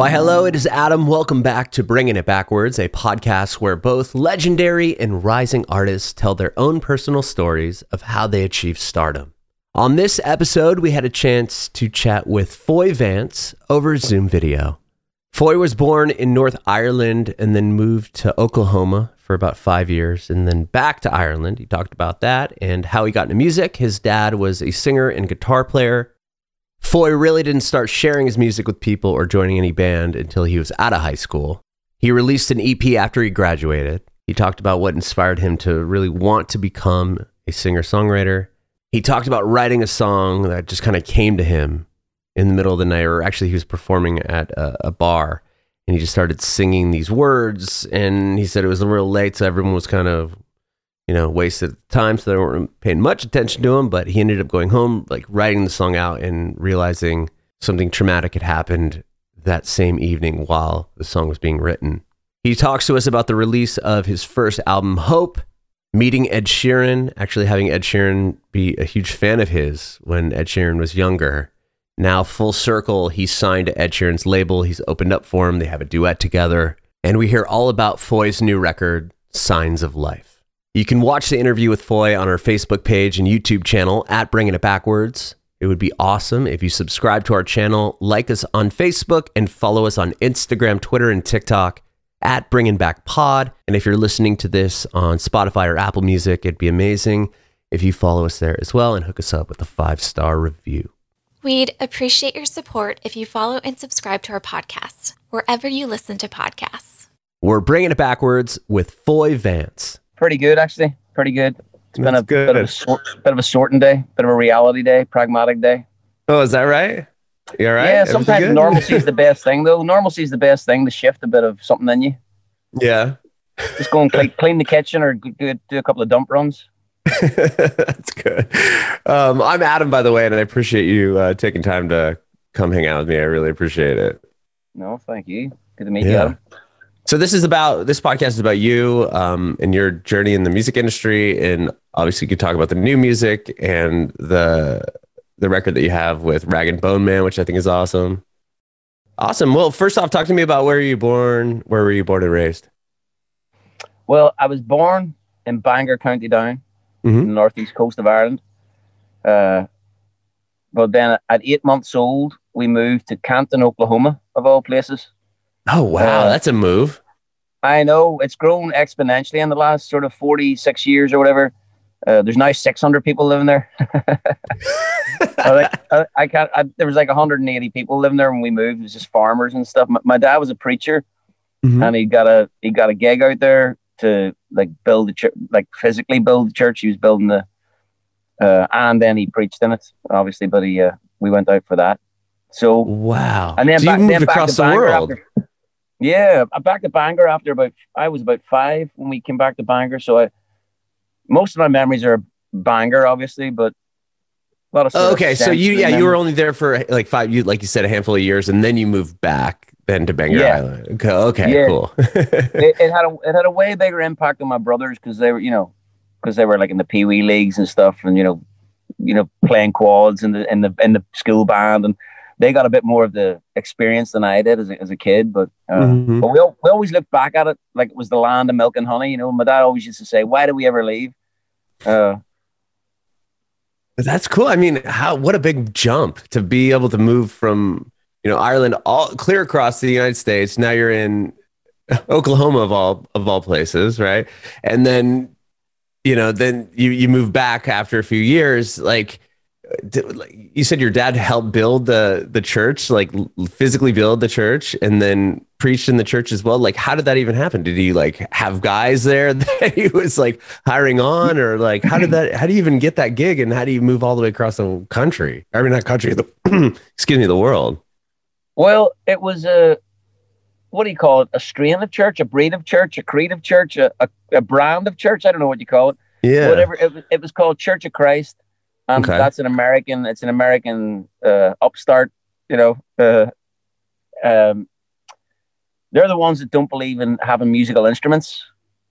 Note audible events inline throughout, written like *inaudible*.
Why, hello, it is Adam. Welcome back to Bringing It Backwards, a podcast where both legendary and rising artists tell their own personal stories of how they achieved stardom. On this episode, we had a chance to chat with Foy Vance over Zoom video. Foy was born in North Ireland and then moved to Oklahoma for about five years and then back to Ireland. He talked about that and how he got into music. His dad was a singer and guitar player Foy really didn't start sharing his music with people or joining any band until he was out of high school. He released an EP after he graduated. He talked about what inspired him to really want to become a singer songwriter. He talked about writing a song that just kind of came to him in the middle of the night, or actually, he was performing at a, a bar and he just started singing these words. And he said it was real late, so everyone was kind of you know, wasted time, so they weren't paying much attention to him. But he ended up going home, like writing the song out and realizing something traumatic had happened that same evening while the song was being written. He talks to us about the release of his first album, Hope, meeting Ed Sheeran, actually having Ed Sheeran be a huge fan of his when Ed Sheeran was younger. Now, full circle, he's signed to Ed Sheeran's label. He's opened up for him. They have a duet together. And we hear all about Foy's new record, Signs of Life. You can watch the interview with Foy on our Facebook page and YouTube channel at Bringing It Backwards. It would be awesome if you subscribe to our channel, like us on Facebook, and follow us on Instagram, Twitter, and TikTok at Bringing Back Pod. And if you're listening to this on Spotify or Apple Music, it'd be amazing if you follow us there as well and hook us up with a five star review. We'd appreciate your support if you follow and subscribe to our podcast wherever you listen to podcasts. We're bringing it backwards with Foy Vance pretty good actually. Pretty good. It's been a good. bit of a sort, bit of a sorting day, bit of a reality day, pragmatic day. Oh, is that right? You all right? Yeah, sometimes normalcy is the *laughs* best thing though. Normalcy is the best thing to shift a bit of something in you. Yeah. Just go and clean, clean the kitchen or do, do a couple of dump runs. *laughs* That's good. Um, I'm Adam, by the way, and I appreciate you uh, taking time to come hang out with me. I really appreciate it. No, thank you. Good to meet yeah. you, Adam. So this is about this podcast is about you um, and your journey in the music industry, and obviously you could talk about the new music and the the record that you have with Rag and Bone Man, which I think is awesome. Awesome. Well, first off, talk to me about where were you born? Where were you born and raised? Well, I was born in Bangor, County Down, mm-hmm. the northeast coast of Ireland. Uh, but then at eight months old, we moved to Canton, Oklahoma, of all places. Oh wow, uh, that's a move. I know it's grown exponentially in the last sort of 46 years or whatever. Uh, there's now 600 people living there. *laughs* I, I, I, can't. I, there was like 180 people living there when we moved. It was just farmers and stuff. My, my dad was a preacher, mm-hmm. and he got a he got a gig out there to like build the church, like physically build the church. He was building the, uh, and then he preached in it, obviously. But he uh, we went out for that. So wow, and then so back, you moved across the world. After, yeah, I back to Bangor after about I was about five when we came back to Bangor. So I most of my memories are Bangor, obviously, but a lot of oh, okay. Of so you yeah you were only there for like five you like you said a handful of years and then you moved back then to Bangor yeah. Island. Okay, okay, yeah. cool. *laughs* it, it, had a it had a way bigger impact on my brothers because they were you know because they were like in the pee wee leagues and stuff and you know you know playing quads in the in the in the school band and they got a bit more of the experience than I did as a, as a kid. But uh, mm-hmm. but we, we always look back at it like it was the land of milk and honey. You know, my dad always used to say, "Why did we ever leave?" Uh, that's cool. I mean, how what a big jump to be able to move from you know Ireland all clear across the United States. Now you're in *laughs* Oklahoma of all of all places, right? And then you know then you you move back after a few years, like you said your dad helped build the the church like physically build the church and then preached in the church as well. Like how did that even happen? Did he like have guys there *laughs* that he was like hiring on or like how did that how do you even get that gig and how do you move all the way across the country? I mean not country the *clears throat* excuse me the world. Well it was a what do you call it? A strain of church a breed of church a creed of church a, a, a brand of church i don't know what you call it. Yeah. Whatever it, it was called church of christ um, okay. That's an American. It's an American uh, upstart. You know, uh, um, they're the ones that don't believe in having musical instruments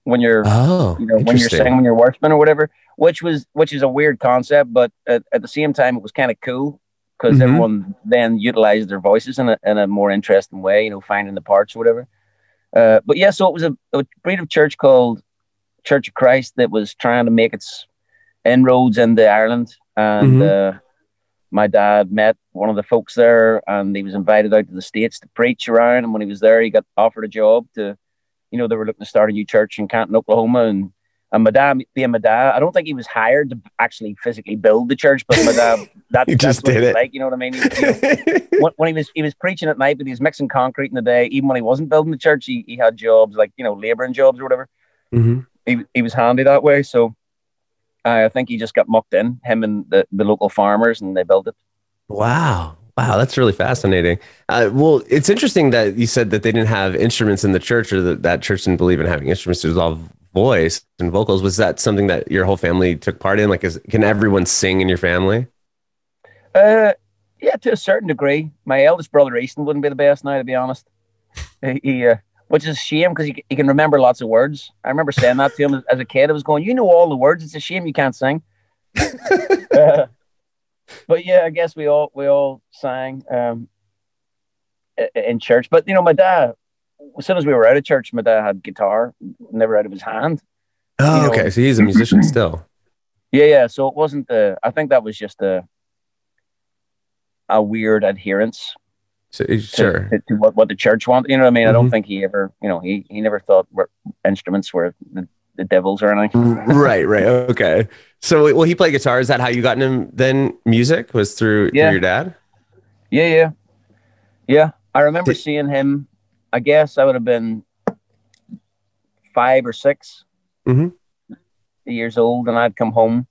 when you're, oh, you know, when you're singing when you're worshiping or whatever. Which was, which is a weird concept, but at, at the same time, it was kind of cool because Mhm. everyone then utilized their voices in a, in a more interesting way, you know, finding the parts or whatever. Uh, but yeah, so it was a, a breed of church called Church of Christ that was trying to make its inroads into Ireland. And uh, my dad met one of the folks there and he was invited out to the States to preach around. And when he was there, he got offered a job to, you know, they were looking to start a new church in Canton, Oklahoma. And and my dad, being my dad, I don't think he was hired to actually physically build the church, but my dad, *laughs* that, He that's just what did was it. like, you know what I mean? He you know, *laughs* when, when he was he was preaching at night, but he was mixing concrete in the day. Even when he wasn't building the church, he, he had jobs like you know laboring jobs or whatever. Mhm. He he was handy that way. So I I think he just got mucked in him and the, the local farmers, and they built it. Wow. Wow, that's really fascinating. Uh, well, it's interesting that you said that they didn't have instruments in the church or that that church didn't believe in having instruments. It was all voice and vocals. Was that something that your whole family took part in? Like, is, can everyone sing in your family? Uh, yeah, to a certain degree. My eldest brother Easton wouldn't be the best now, to be honest. He, he uh, which is a shame because he, he can remember lots of words. I remember saying that to him as, as a kid. I was going, "You know all the words. It's a shame you can't sing." Uh, *laughs* but yeah, I guess we all we all sang um, in church. But you know, my dad, as soon as we were out of church, my dad had guitar, never out of his hand. Oh, You know- okay. So he's a musician *clears throat* still. Yeah, yeah. So it wasn't the. I think that was just a a weird adherence So, to, sure. to, to what, what the church wanted. You know what I mean? I don't Mhm. think he ever, you know, he, he never thought instruments were the, the devils or anything. *laughs* right, right. Okay. So, well, he played guitar. Is that how you got into then music? Was through, Yeah. through your dad? Yeah, yeah, yeah. I remember Did- seeing him. I guess I would have been five or 6 Mhm. years old, and I'd come home.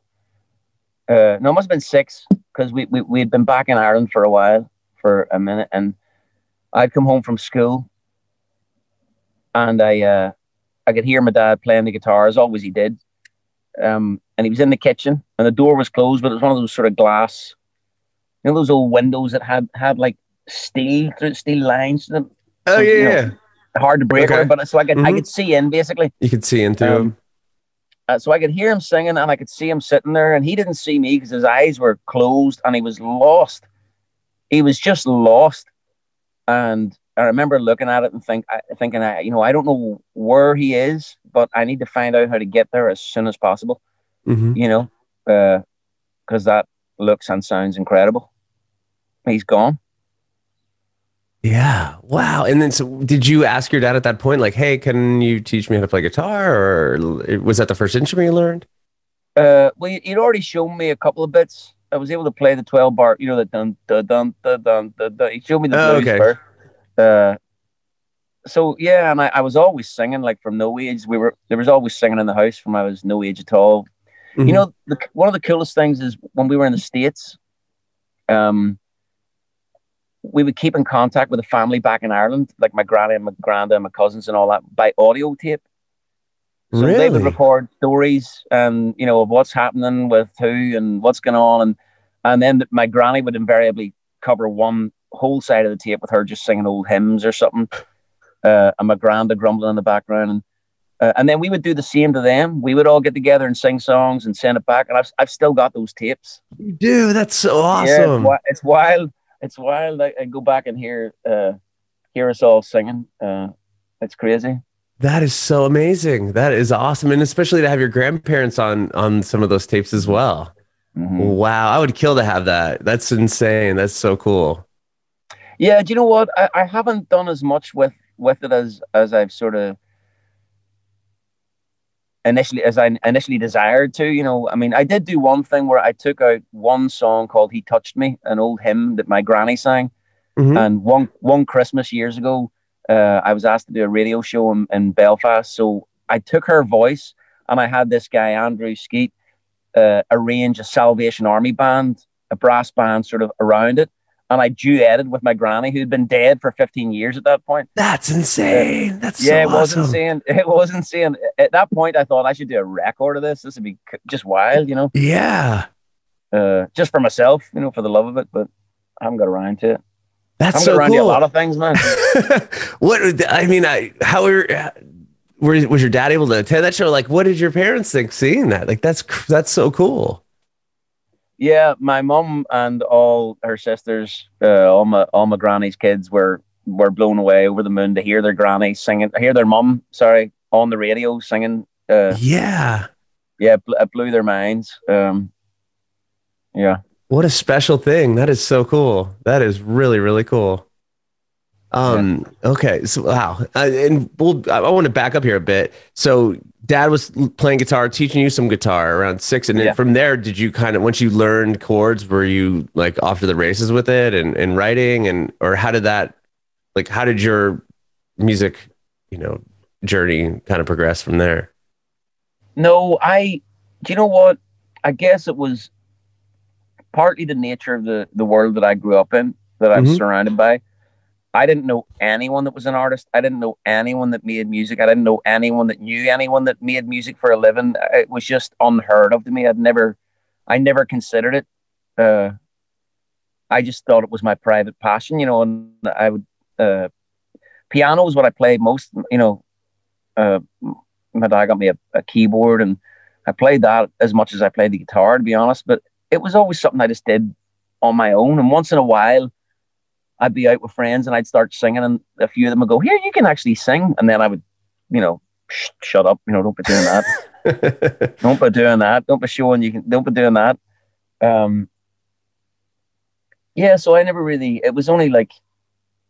Uh, no, it must have been six because we, we we had been back in Ireland for a while, for a minute, and I'd come home from school, and I uh, I could hear my dad playing the guitar as always he did, um, and he was in the kitchen, and the door was closed, but it was one of those sort of glass, you know, those old windows that had had like steel through steel lines to them, Oh, So, yeah, you know, yeah. hard to break, Okay. but so I could I Mhm. could see in basically. You could see into Um, him. Uh, so I could hear him singing and I could see him sitting there, and he didn't see me because his eyes were closed and he was lost. He was just lost. And I remember looking at it and think, I- thinking, I, you know, I don't know where he is, but I need to find out how to get there as soon as possible, Mhm. you know, because that looks and sounds incredible. He's gone. Yeah. Wow. And then, so did you ask your dad at that point, like, hey, can you teach me how to play guitar? Or was that the first instrument you learned? Uh, well, he- he'd already shown me a couple of bits. I was able to play the twelve bar, you know, the dun dun dun dun dun. dun, dun. He showed me the Oh, blues okay. first. Uh, so yeah, and I, I was always singing like from no age. We were there was always singing in the house from I was no age at all. Mhm. You know, the, one of the coolest things is when we were in the states. Um, we would keep in contact with the family back in Ireland, like my granny and my granda and my cousins and all that, by audio tape. So they would record stories and you know of what's happening with who and what's going on, and and then my granny would invariably cover one whole side of the tape with her just singing old hymns or something, uh, and my granda grumbling in the background, and uh, and then we would do the same to them. We would all get together and sing songs and send it back, and I've I've still got those tapes. Dude, that's so Yeah, it's, awesome. it's wild. It's wild. I, I go back and hear uh, hear us all singing. Uh, it's crazy. That is so amazing. That is awesome. And especially to have your grandparents on on some of those tapes as well. Mhm. Wow. I would kill to have that. That's insane. That's so cool. Yeah, do you know what? I, I haven't done as much with with it as as I've sort of initially as I initially desired to. You know, I mean, I did do one thing where I took out one song called "He Touched Me," an old hymn that my granny sang, Mhm. and one one Christmas years ago, uh, I was asked to do a radio show in, in Belfast. So I took her voice and I had this guy Andrew Skeet uh, arrange a Salvation Army band, a brass band, sort of around it and I duetted with my granny who'd been dead for 15 years at that point. That's insane. That's yeah, so it was awesome. insane. *laughs* It was insane. At that point, I thought I should do a record of this. This would be just wild, you know, Yeah. uh, just for myself, you know, for the love of it. But I haven't got around to it. That's haven't so around cool. to a lot of things, man. *laughs* what I mean, I how were, were was your dad able to attend that show? Like, what did your parents think seeing that? Like, that's that's so cool. Yeah, my mom and all her sisters, uh, all my all my granny's kids were were blown away over the moon to hear their granny singing, hear their mum, sorry, on the radio singing. Uh, yeah, yeah, it blew their minds. Um, yeah. What a special thing. That is so cool. That is really, really cool. Um, yeah. okay. So, wow. Uh, and we'll, I, I want to back up here a bit. So, dad was playing guitar, teaching you some guitar around six. And then yeah. from there, did you kind of, once you learned chords, were you like off to the races with it and, and writing? And, or how did that, like, how did your music, you know, journey kind of progress from there? No, I, do you know what? I guess it was partly the nature of the the world that I grew up in, that I'm mm-hmm. surrounded by. I didn't know anyone that was an artist. I didn't know anyone that made music. I didn't know anyone that knew anyone that made music for a living. It was just unheard of to me. I'd never, I never considered it. Uh, I just thought it was my private passion, you know. And I would, uh, piano was what I played most. You know, uh, my dad got me a, a keyboard, and I played that as much as I played the guitar, to be honest. But it was always something I just did on my own. And once in a while, I'd be out with friends and I'd start singing, and a few of them would go, "Here, you can actually sing," and then I would, you know, sh- shut up, you know, don't be doing that, *laughs* don't be doing that, don't be showing you can, don't be doing that. Um, yeah, so I never really. It was only like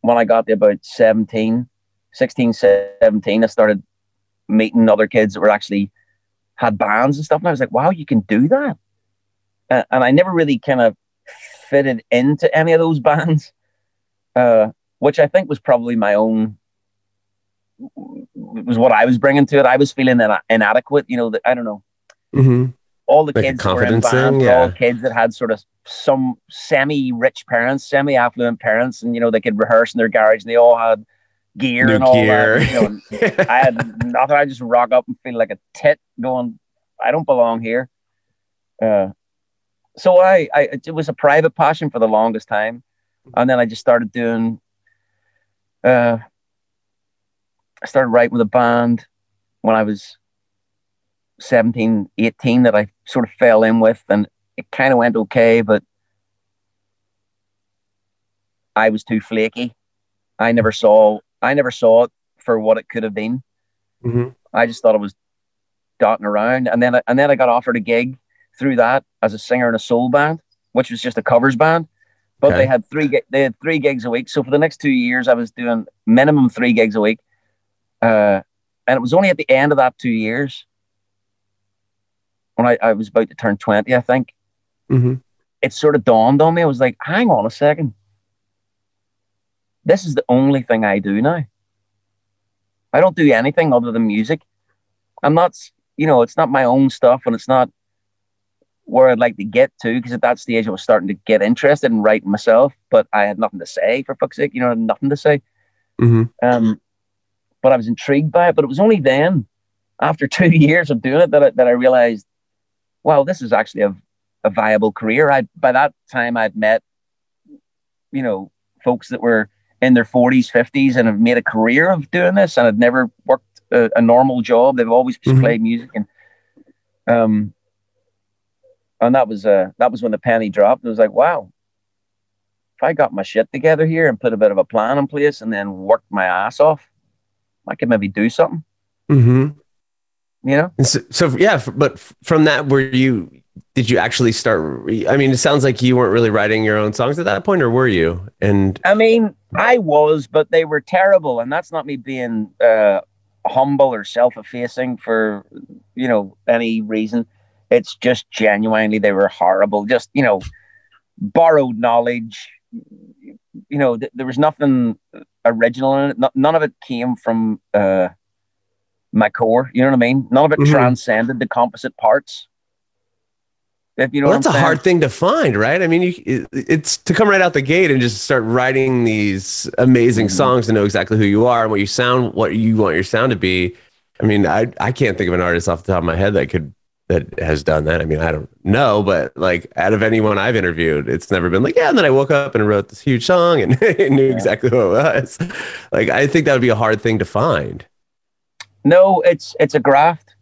when I got to about 17, 16, 17, I started meeting other kids that were actually had bands and stuff, and I was like, "Wow, you can do that." Uh, and I never really kind of fitted into any of those bands, uh, which I think was probably my own it was what I was bringing to it. I was feeling inadequate, you know. That I don't know. Mm-hmm. All the like kids were in bands, yeah. all kids that had sort of some semi-rich parents, semi-affluent parents, and you know they could rehearse in their garage, and they all had gear New and all gear. that. You know, *laughs* I had nothing. I just rock up and feel like a tit, going, "I don't belong here." Uh, so I, I it was a private passion for the longest time, and then I just started doing. Uh, I started writing with a band when I was 17, 18 that I sort of fell in with, and it kind of went okay, but I was too flaky. I never saw I never saw it for what it could have been. Mm-hmm. I just thought it was dotting around, and then and then I got offered a gig through that as a singer in a soul band, which was just a covers band. But okay. they had three they had three gigs a week. So for the next two years, I was doing minimum three gigs a week. Uh, and it was only at the end of that two years when I, I was about to turn 20, I think. Mm-hmm. It sort of dawned on me. I was like, hang on a second. This is the only thing I do now. I don't do anything other than music. I'm not, you know, it's not my own stuff and it's not where I'd like to get to because at that stage I was starting to get interested in writing myself, but I had nothing to say for fuck's sake, you know, nothing to say. Mm-hmm. Um, but I was intrigued by it. But it was only then, after *laughs* two years of doing it, that I, that I realized, wow, this is actually a, a viable career. I by that time I'd met, you know, folks that were in their forties, fifties, and have made a career of doing this, and had never worked a, a normal job. They've always just mm-hmm. played music and um and that was uh that was when the penny dropped. It was like, wow, if I got my shit together here and put a bit of a plan in place and then worked my ass off, I could maybe do something. Mm-hmm. You know. So, so, yeah, but from that, were you? Did you actually start? I mean, it sounds like you weren't really writing your own songs at that point, or were you? And I mean, I was, but they were terrible, and that's not me being uh, humble or self-effacing for you know any reason it's just genuinely they were horrible. Just you know, borrowed knowledge. You know, th- there was nothing original in it. none of it came from uh, my core. You know what I mean? None of it mm-hmm. transcended the composite parts. If you know, well, that's a hard thing to find, right? I mean, you, it, it's to come right out the gate and just start writing these amazing mm-hmm. songs to know exactly who you are and what you sound, what you want your sound to be. I mean, I I can't think of an artist off the top of my head that could that has done that. I mean, I don't know, but like out of anyone I've interviewed, it's never been like, yeah, and then I woke up and wrote this huge song *laughs* and knew yeah. exactly who it was. Like, I think that would be a hard thing to find. No, it's it's a graft.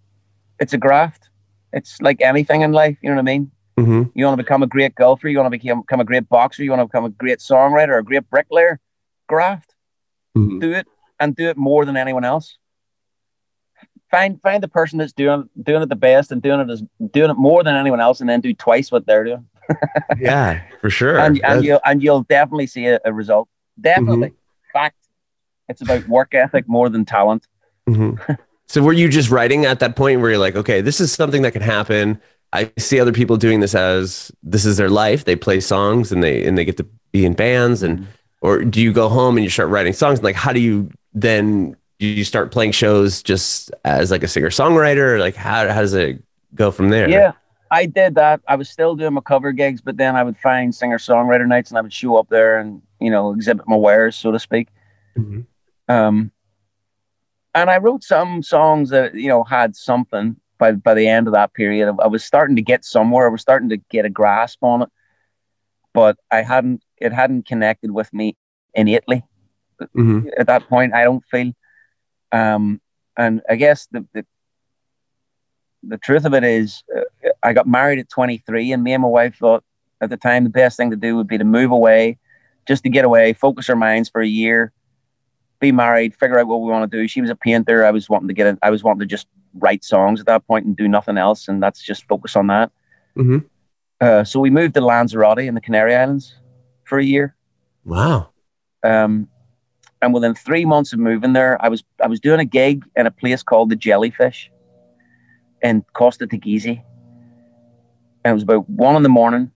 It's a graft. It's like anything in life, you know what I mean? Mm-hmm. You want to become a great golfer. You want to become, become a great boxer. You want to become a great songwriter, a great bricklayer. Graft, Mhm. do it, and do it more than anyone else. Find find the person that's doing doing it the best and doing it as doing it more than anyone else, and then do twice what they're doing, *laughs* Yeah, for sure. and and you'll and you'll definitely see a, a result. Definitely, fact. It's about work ethic more than talent. Mhm. *laughs* so were you just writing at that point where you're like, okay, this is something that can happen. I see other people doing this as this is their life. They play songs and they and they get to be in bands and or do you go home and you start writing songs? Like how do you then do you start playing shows just as like a singer songwriter? Like how how does it go from there? Yeah, I did that. I was still doing my cover gigs, but then I would find singer songwriter nights, and I would show up there and you know exhibit my wares, so to speak. Mhm. Um, and I wrote some songs that you know had something by by the end of that period. I was starting to get somewhere. I was starting to get a grasp on it, but I hadn't. It hadn't connected with me innately Mhm. at that point. I don't feel. Um, and I guess the the, the truth of it is, uh, I got married at 23, and me and my wife thought at the time the best thing to do would be to move away, just to get away, focus our minds for a year, be married, figure out what we want to do. She was a painter. I was wanting to get. In, I was wanting to just write songs at that point and do nothing else, and that's just focus on that. Mhm. Uh, so we moved to Lanzarote in the Canary Islands for a year. Wow. Um, and within three months of moving there, I was I was doing a gig in a place called the Jellyfish in Costa Teguise. And it was about one in the morning.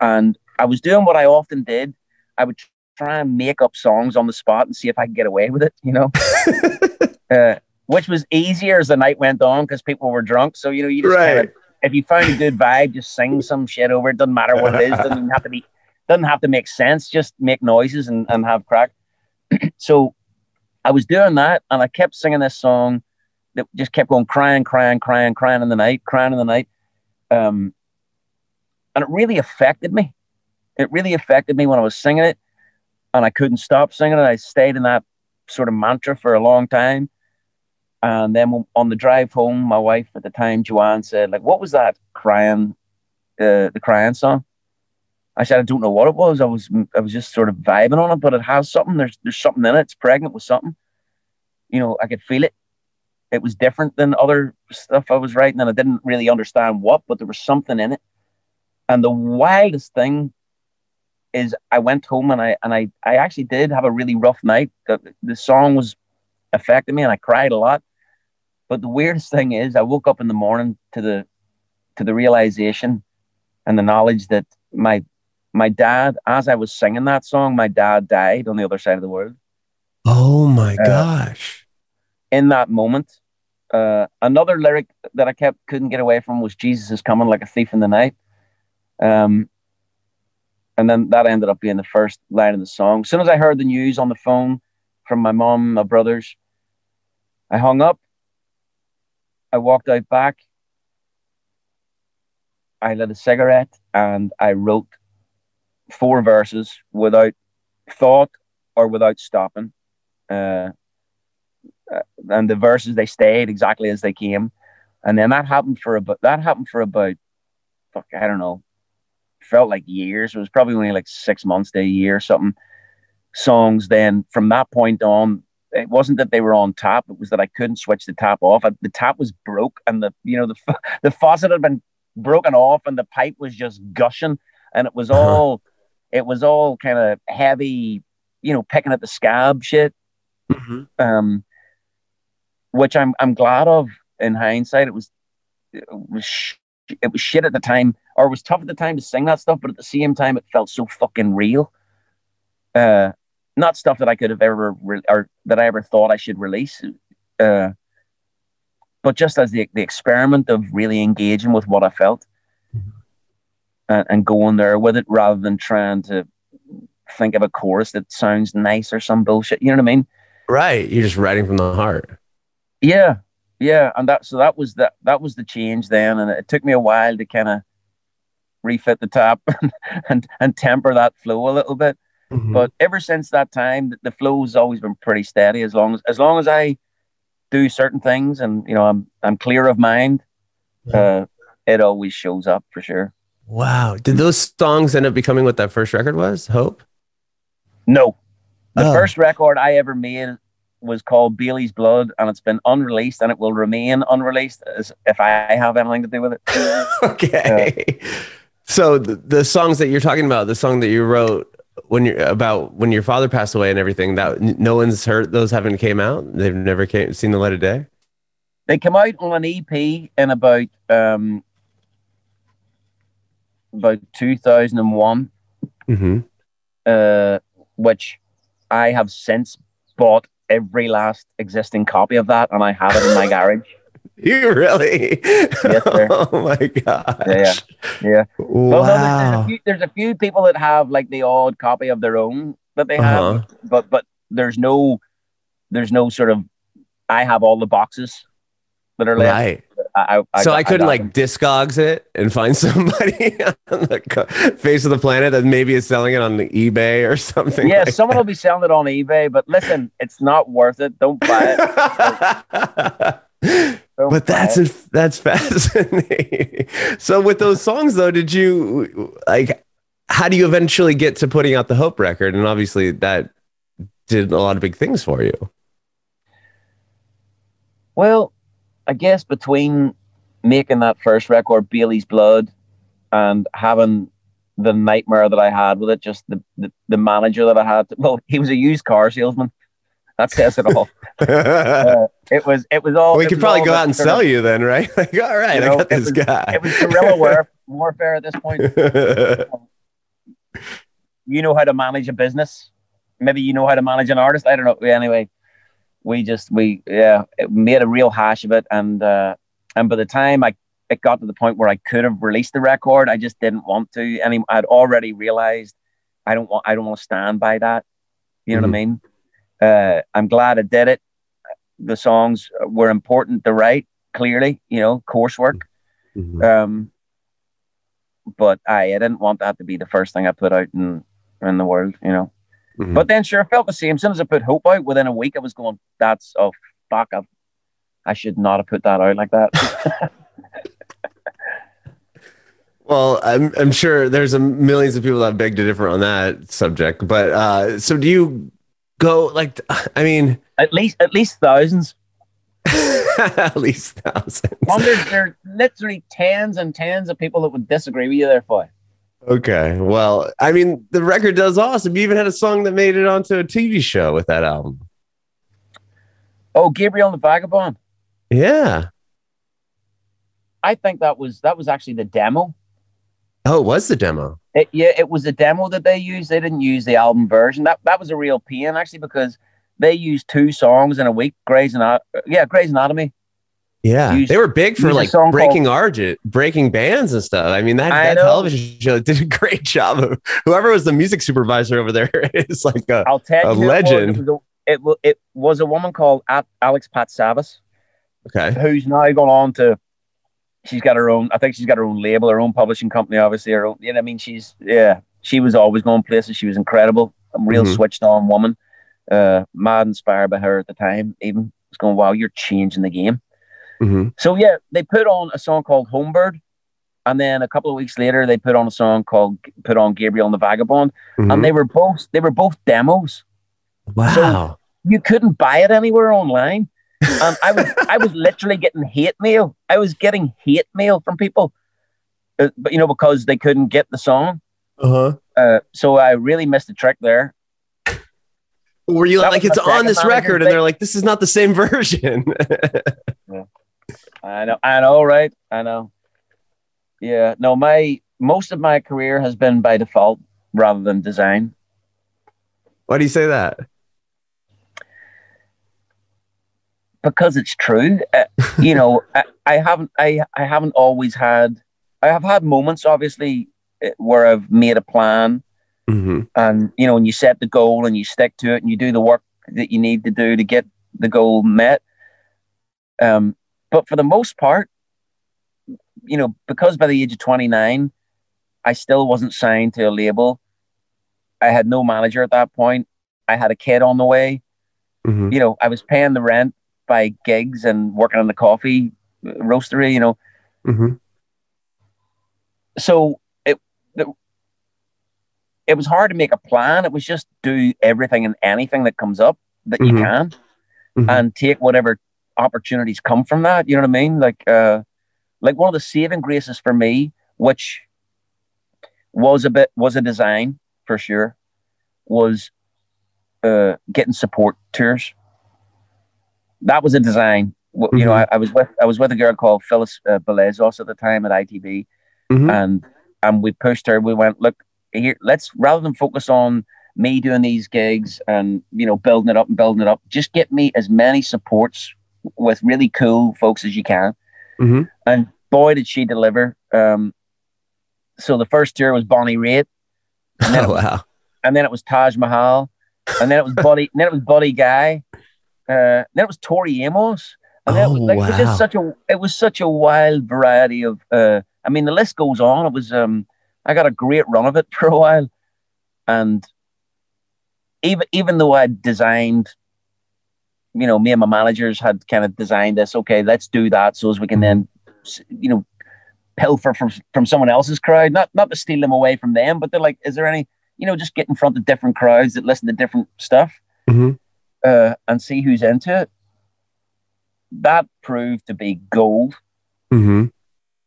And I was doing what I often did. I would try and make up songs on the spot and see if I could get away with it, you know, *laughs* uh, which was easier as the night went on because people were drunk. So, you know, you just kind of, if you found a good vibe, just sing some shit over it. Doesn't matter what it is. Doesn't have to be doesn't have to make sense, just make noises and, and have crack. *clears throat* so I was doing that and I kept singing this song that just kept going crying, crying, crying, crying in the night, crying in the night. Um, and it really affected me. It really affected me when I was singing it and I couldn't stop singing it. I stayed in that sort of mantra for a long time. And then on the drive home, my wife at the time, Joanne, said, like, what was that crying, uh, the crying song? I said, I don't know what it was. I was I was just sort of vibing on it, but it has something. There's there's something in it. It's pregnant with something. You know, I could feel it. It was different than other stuff I was writing, and I didn't really understand what, but there was something in it. And the wildest thing is I went home and I and I I actually did have a really rough night. The, the song was affecting me and I cried a lot. But the weirdest thing is I woke up in the morning to the to the realization and the knowledge that my my dad, as I was singing that song, my dad died on the other side of the world. Oh my Uh, gosh. In that moment, uh, another lyric that I kept couldn't get away from was "Jesus is coming like a thief in the night," um, and then that ended up being the first line of the song. As soon as I heard the news on the phone from my mom, my brothers, I hung up. I walked out back. I lit a cigarette and I wrote four verses without thought or without stopping. Uh, uh, and the verses they stayed exactly as they came, and then that happened for about that happened for about fuck I don't know, felt like years. It was probably only like six months to a year or something. Songs. Then from that point on, it wasn't that they were on tap; it was that I couldn't switch the tap off. I, the tap was broke, and the you know the *laughs* the faucet had been broken off, and the pipe was just gushing, and it was Uh-huh. all it was all kind of heavy, you know, picking at the scab shit Mhm. um, which I'm I'm glad of in hindsight. It was it was sh- it was shit at the time, or it was tough at the time to sing that stuff, but at the same time, it felt so fucking real. Uh, not stuff that I could have ever re- or that I ever thought I should release. Uh, but just as the the experiment of really engaging with what I felt. And, and going there with it rather than trying to think of a chorus that sounds nice or some bullshit. You know what I mean? Right. You're just writing from the heart. Yeah, yeah, and that so that was that that was the change then, and it took me a while to kind of refit the tap *laughs* and, and and temper that flow a little bit. Mhm. But ever since that time, the- flow's always been pretty steady. As long as as long as I do certain things, and you know, I'm I'm clear of mind. Uh, it always shows up for sure. Wow. Did those songs end up becoming what that first record was? Hope? No, the Oh. first record I ever made was called Bailey's Blood, and it's been unreleased, and it will remain unreleased as if I have anything to do with it. *laughs* okay. So the, the songs that you're talking about, the song that you wrote when you're about when your father passed away and everything, that no one's heard those haven't came out. They've never came seen the light of day. they come out on an EP in about um about 2001, Mm-hmm. uh, which I have since bought every last existing copy of that, and I have it in my garage. *laughs* You really? Yes, sir. *laughs* oh my god. Yeah, yeah. Well, there's, there's, a Wow. few, there's a few people that have like the odd copy of their own that they have, Uh-huh. but but there's no there's no sort of I have all the boxes that are left. Right. I, I, so I, got- couldn't like discogs it and find *laughs* somebody on the face of the planet that maybe is selling it on the eBay or something. Yeah, like someone will be selling it on eBay, but listen, it's not worth it. Don't buy it. *laughs* Don't but buy that's it. that's *laughs* fascinating. so with those songs though, did you like? How do you eventually get to putting out the Hope record? And obviously that did a lot of big things for you. Well, I guess between making that first record, Bailey's Blood, and having the nightmare that I had with it, just the, the, the manager that I had, *laughs* well, he was a used car salesman. That says it all. *laughs* Uh, it was, it was all. we could probably go out and sell of- you then, right? *laughs* Like, all right, You I got it this was- guy. It was guerrilla war, warfare at this point. You know how to manage a business. Maybe you know how to manage an artist. I don't know. Anyway, we just we yeah made a real hash of it, and uh, and by the time I it got to the point where I could have released the record, I just didn't want to. And I'd already realized I don't want I don't want to stand by that. You know what I mean? Uh, I'm glad I did it. The songs were important to write. Clearly, you know, coursework. Mhm. Um, but I, I didn't want that to be the first thing I put out in in the world, you know. Mhm. But then, sure, I felt the same. As soon as I put Hope out, within a week, I was going, "That's oh fuck, I've, I should not have put that out like that." *laughs* Well, I'm I'm sure there's a millions of people that beg to differ on that subject. But uh, so do you go like? I mean, *laughs* at least, at least thousands. at least thousands. Wonder there are literally tens and tens of people that would disagree with you there, boy. Okay. Well, I mean, the record does awesome. You even had a song that made it onto a TV show with that album. Oh, Gabriel and the Vagabond. Yeah. I think that was that was actually the demo. Oh, it was the demo. It, yeah, it was a demo that they used. They didn't use the album version. That that was a real pain actually because they used two songs in a week. Grey's Anatomy. Yeah, Grey's Anatomy. Yeah, they were big for like breaking argent, breaking bands and stuff. I mean, that, I that know. television show did a *laughs* great job of whoever was the music supervisor over there *laughs* is like a I'll tell A you, who it was. legend. It was a, it, it was a woman called Alex Patsavas, okay. who's now gone on to. She's got her own. I think she's got her own label, her own publishing company. Obviously, her own. You know, I mean, she's yeah. She was always going places. She was incredible. A real Mhm. switched on woman. Uh, mad inspired by her at the time. Even was going, wow, you're changing the game. Hmm So yeah, they put on a song called Homebird, and then a couple of weeks later they put on a song called put on Gabriel and the Vagabond, Mm-hmm. and they were both they were both demos. Wow. You couldn't buy it anywhere online, and I was I was literally getting hate mail. I was getting hate mail from people, uh, but you know because they couldn't get the song. uh-huh. Uh, so I really missed the trick there. Were you That like it's on this record, and thing. they're like, this is not the same version. I know, I know, right? I know. Yeah, no, my most of my career has been by default rather than design. Why do you say that? because it's true. Uh, you know, *laughs* I, I haven't I, I haven't always had I have had moments obviously uh, where I've made a plan Mm-hmm. and you know, and you set the goal and you stick to it and you do the work that you need to do to get the goal met. Um, but for the most part, you know, because by the age of 29, I still wasn't signed to a label. I had no manager at that point. I had a kid on the way Mm-hmm. you know, I was paying the rent by gigs and working on the coffee roastery, you know. Mm-hmm. so it, it it was hard to make a plan. It was just do everything and anything that comes up that you Mhm. can, Mhm. and take whatever opportunities come from that. You know what I mean? Like, uh, like one of the saving graces for me, which was a bit was a design for sure, was uh, getting support tours. That was a design. W- You know, I, Mhm. I was with I was with a girl called Phyllis uh, Belezos at the time at ITB, Mhm. and and we pushed her. We went, look here, let's rather than focus on me doing these gigs and you know building it up and building it up, just get me as many supports with really cool folks as you can. Mhm. And boy, did she deliver! Um, so the first tour was Bonnie Raitt, *laughs* and then, Oh, it was, wow. and then it was Taj Mahal, and then it was Buddy, then it was Buddy Guy, uh, then it was Tori Amos. And then it was, Oh, like, it was just such a it was such a wild variety of uh I mean the list goes on. It was um I got a great run of it *laughs* for a while. And even even though I designed, you know, me and my managers had kind of designed this, okay, let's do that so as we can then you know pilfer from from someone else's crowd. Not not to steal them away from them, but they're like, is there any, you know, just get in front of different crowds that listen to different stuff Mhm. uh, and see who's into it. That proved to be gold. Mhm.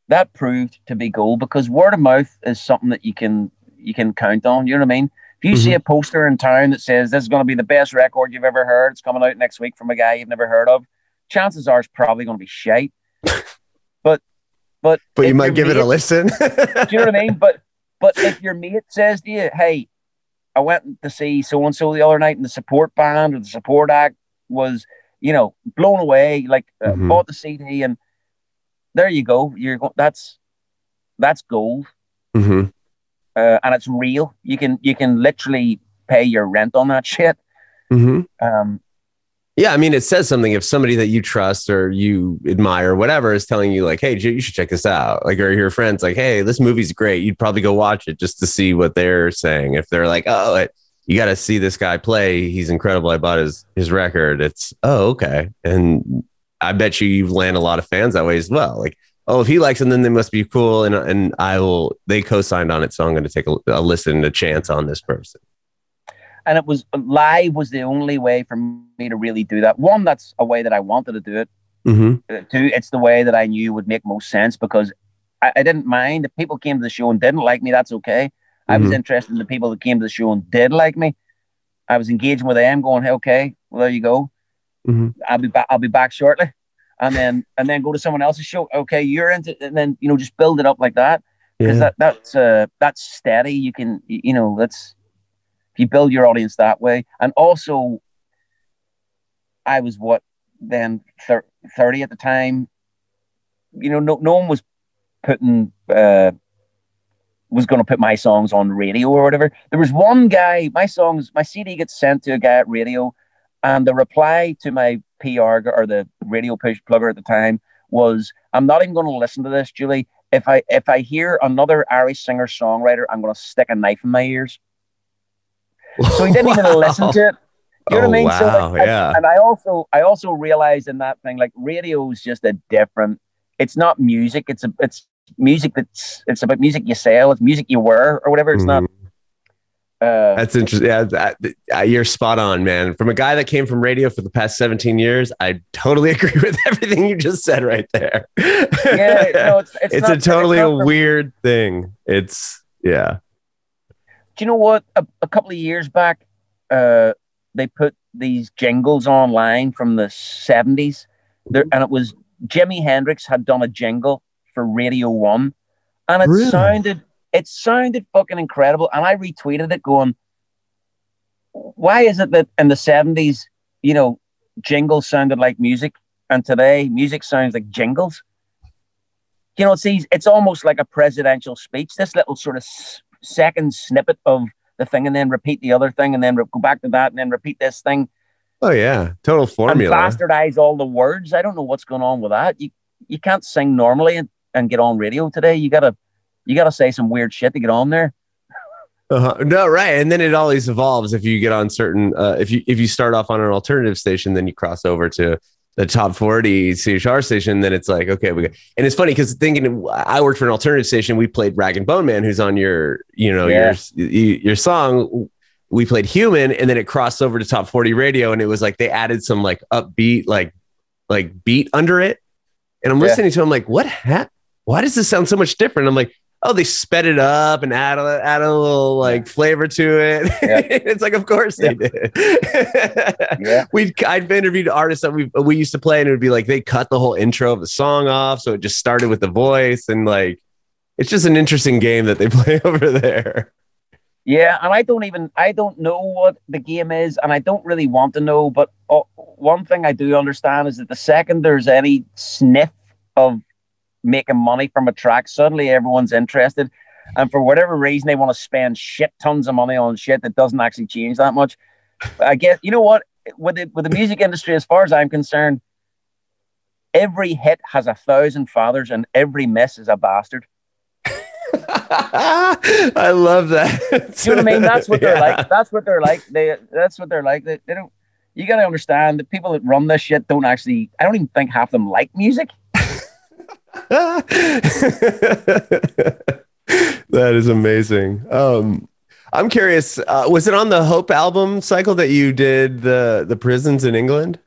That proved to be gold because word of mouth is something that you can you can count on. You know what I mean? You see a poster in town that says this is going to be the best record you've ever heard, it's coming out next week from a guy you've never heard of, chances are it's probably going to be shite. *laughs* but but But you might give it a listen. *laughs* do you know what I mean? *laughs* But but if your mate says to you, "Hey, I went to see so and so the other night, and the support band or the support act was, you know, blown away. Like uh, Mhm. bought the CD, and there you go. You're that's that's gold, Mhm. Uh, and it's real. You can you can literally pay your rent on that shit. Mhm. Um, Yeah, I mean, it says something if somebody that you trust or you admire, or whatever, is telling you like, "Hey, you should check this out." Like, or your friends like, "Hey, this movie's great." You'd probably go watch it just to see what they're saying. If they're like, "Oh, it, you got to see this guy play. He's incredible. I bought his his record." It's oh, okay, and I bet you you land a lot of fans that way as well. Like, oh, if he likes them, then they must be cool, and and I will. They co-signed on it, so I'm going to take a, a listen, a chance on this person. and it was live was the only way for me to really do that. One, that's a way that I wanted to do it. Mm-hmm. Uh, two, it's the way that I knew would make most sense because I, I didn't mind if people came to the show and didn't like me. That's okay. I was Mhm. interested in the people that came to the show and did like me. I was engaging with them, going, "Hey, okay, well there you go. Mhm. I'll be back. I'll be back shortly." And then and then go to someone else's show. Okay, you're into, and then you know just build it up like that because that that's uh that's steady. You can you know that's if you build your audience that way, and also I was what then thir- thirty at the time. You know, no no one was putting uh was going to put my songs on radio or whatever. There was one guy, my songs, my CD gets sent to a guy at radio, and the reply to my PR or the radio push plugger at the time was, "I'm not even going to listen to this, Julie. If I if I hear another Irish singer songwriter, I'm going to stick a knife in my ears." So he didn't even *laughs* listen to it. You know oh, what I mean? So, oh, Wow, like, I- yeah. and I also I also realized in that thing like radio is just a different. It's not music. It's a it's music that's it's about music you sell. It's music you wear or whatever. It's not. Mm-hmm. Uh, That's interesting. Yeah, that, uh, you're spot on, man. From a guy that came from radio for the past 17 years, I totally *laughs* agree with everything you just said right there. yeah, no, it's *laughs* it's, it's not, a totally for- weird thing. It's yeah. Do you know what? A, a couple of years back, uh, they put these jingles online from the seventies, there, and it was Jimi Hendrix had done a jingle for Radio One, and it Really? sounded it sounded fucking incredible. And I retweeted it, going, "Why is it that in the seventies, you know, jingles sounded like music, and today music sounds like jingles?" You know, it's easy, it's almost like a presidential speech. This little sort of s- second snippet of the thing, and then repeat the other thing, and then re- go back to that, and then repeat this thing, Oh yeah, total formula. and bastardize all the words. I don't know what's going on with that. You you can't sing normally and, and get on radio today. You gotta you gotta say some weird shit to get on there. Uh-huh. No, right, and then it always evolves. If you get on certain, uh, if you if you start off on an alternative station, then you cross over to the top 40 CHR station, then it's like, okay, we got, and it's funny because thinking I worked for an alternative station, we played Rag'n'Bone Man, who's on your, you know, Yeah. your, your song. We played Human and then it crossed over to top 40 radio. And it was like, they added some like upbeat, like, like beat under it. And I'm Yeah. listening to, it, I'm like, what hap- Why does this sound so much different? I'm like, oh, they sped it up and add a, add a little like flavor to it. Yeah. *laughs* it's like, of course they did. Yeah. *laughs* we I've interviewed artists that we we used to play, and it would be like they cut the whole intro of the song off, so it just started with the voice, and like it's just an interesting game that they *laughs* play over there. Yeah, and I don't even I don't know what the game is, and I don't really want to know. But uh, one thing I do understand is that the second there's any sniff of making money from a track, suddenly everyone's interested, and for whatever reason they want to spend shit tons of money on shit that doesn't actually change that much. I guess you know what with the with the music industry, as far as I'm concerned, every hit has a thousand fathers, and every miss is a bastard. *laughs* I love that. *laughs* you know what I mean? That's what they're Yeah. like. That's what they're like. They that's what they're like. They, they don't. You got to understand that people that run this shit don't actually. I don't even think half of them like music. *laughs* that is amazing. Um, I'm curious. Uh, was it on the Hope album cycle that you did the the prisons in England?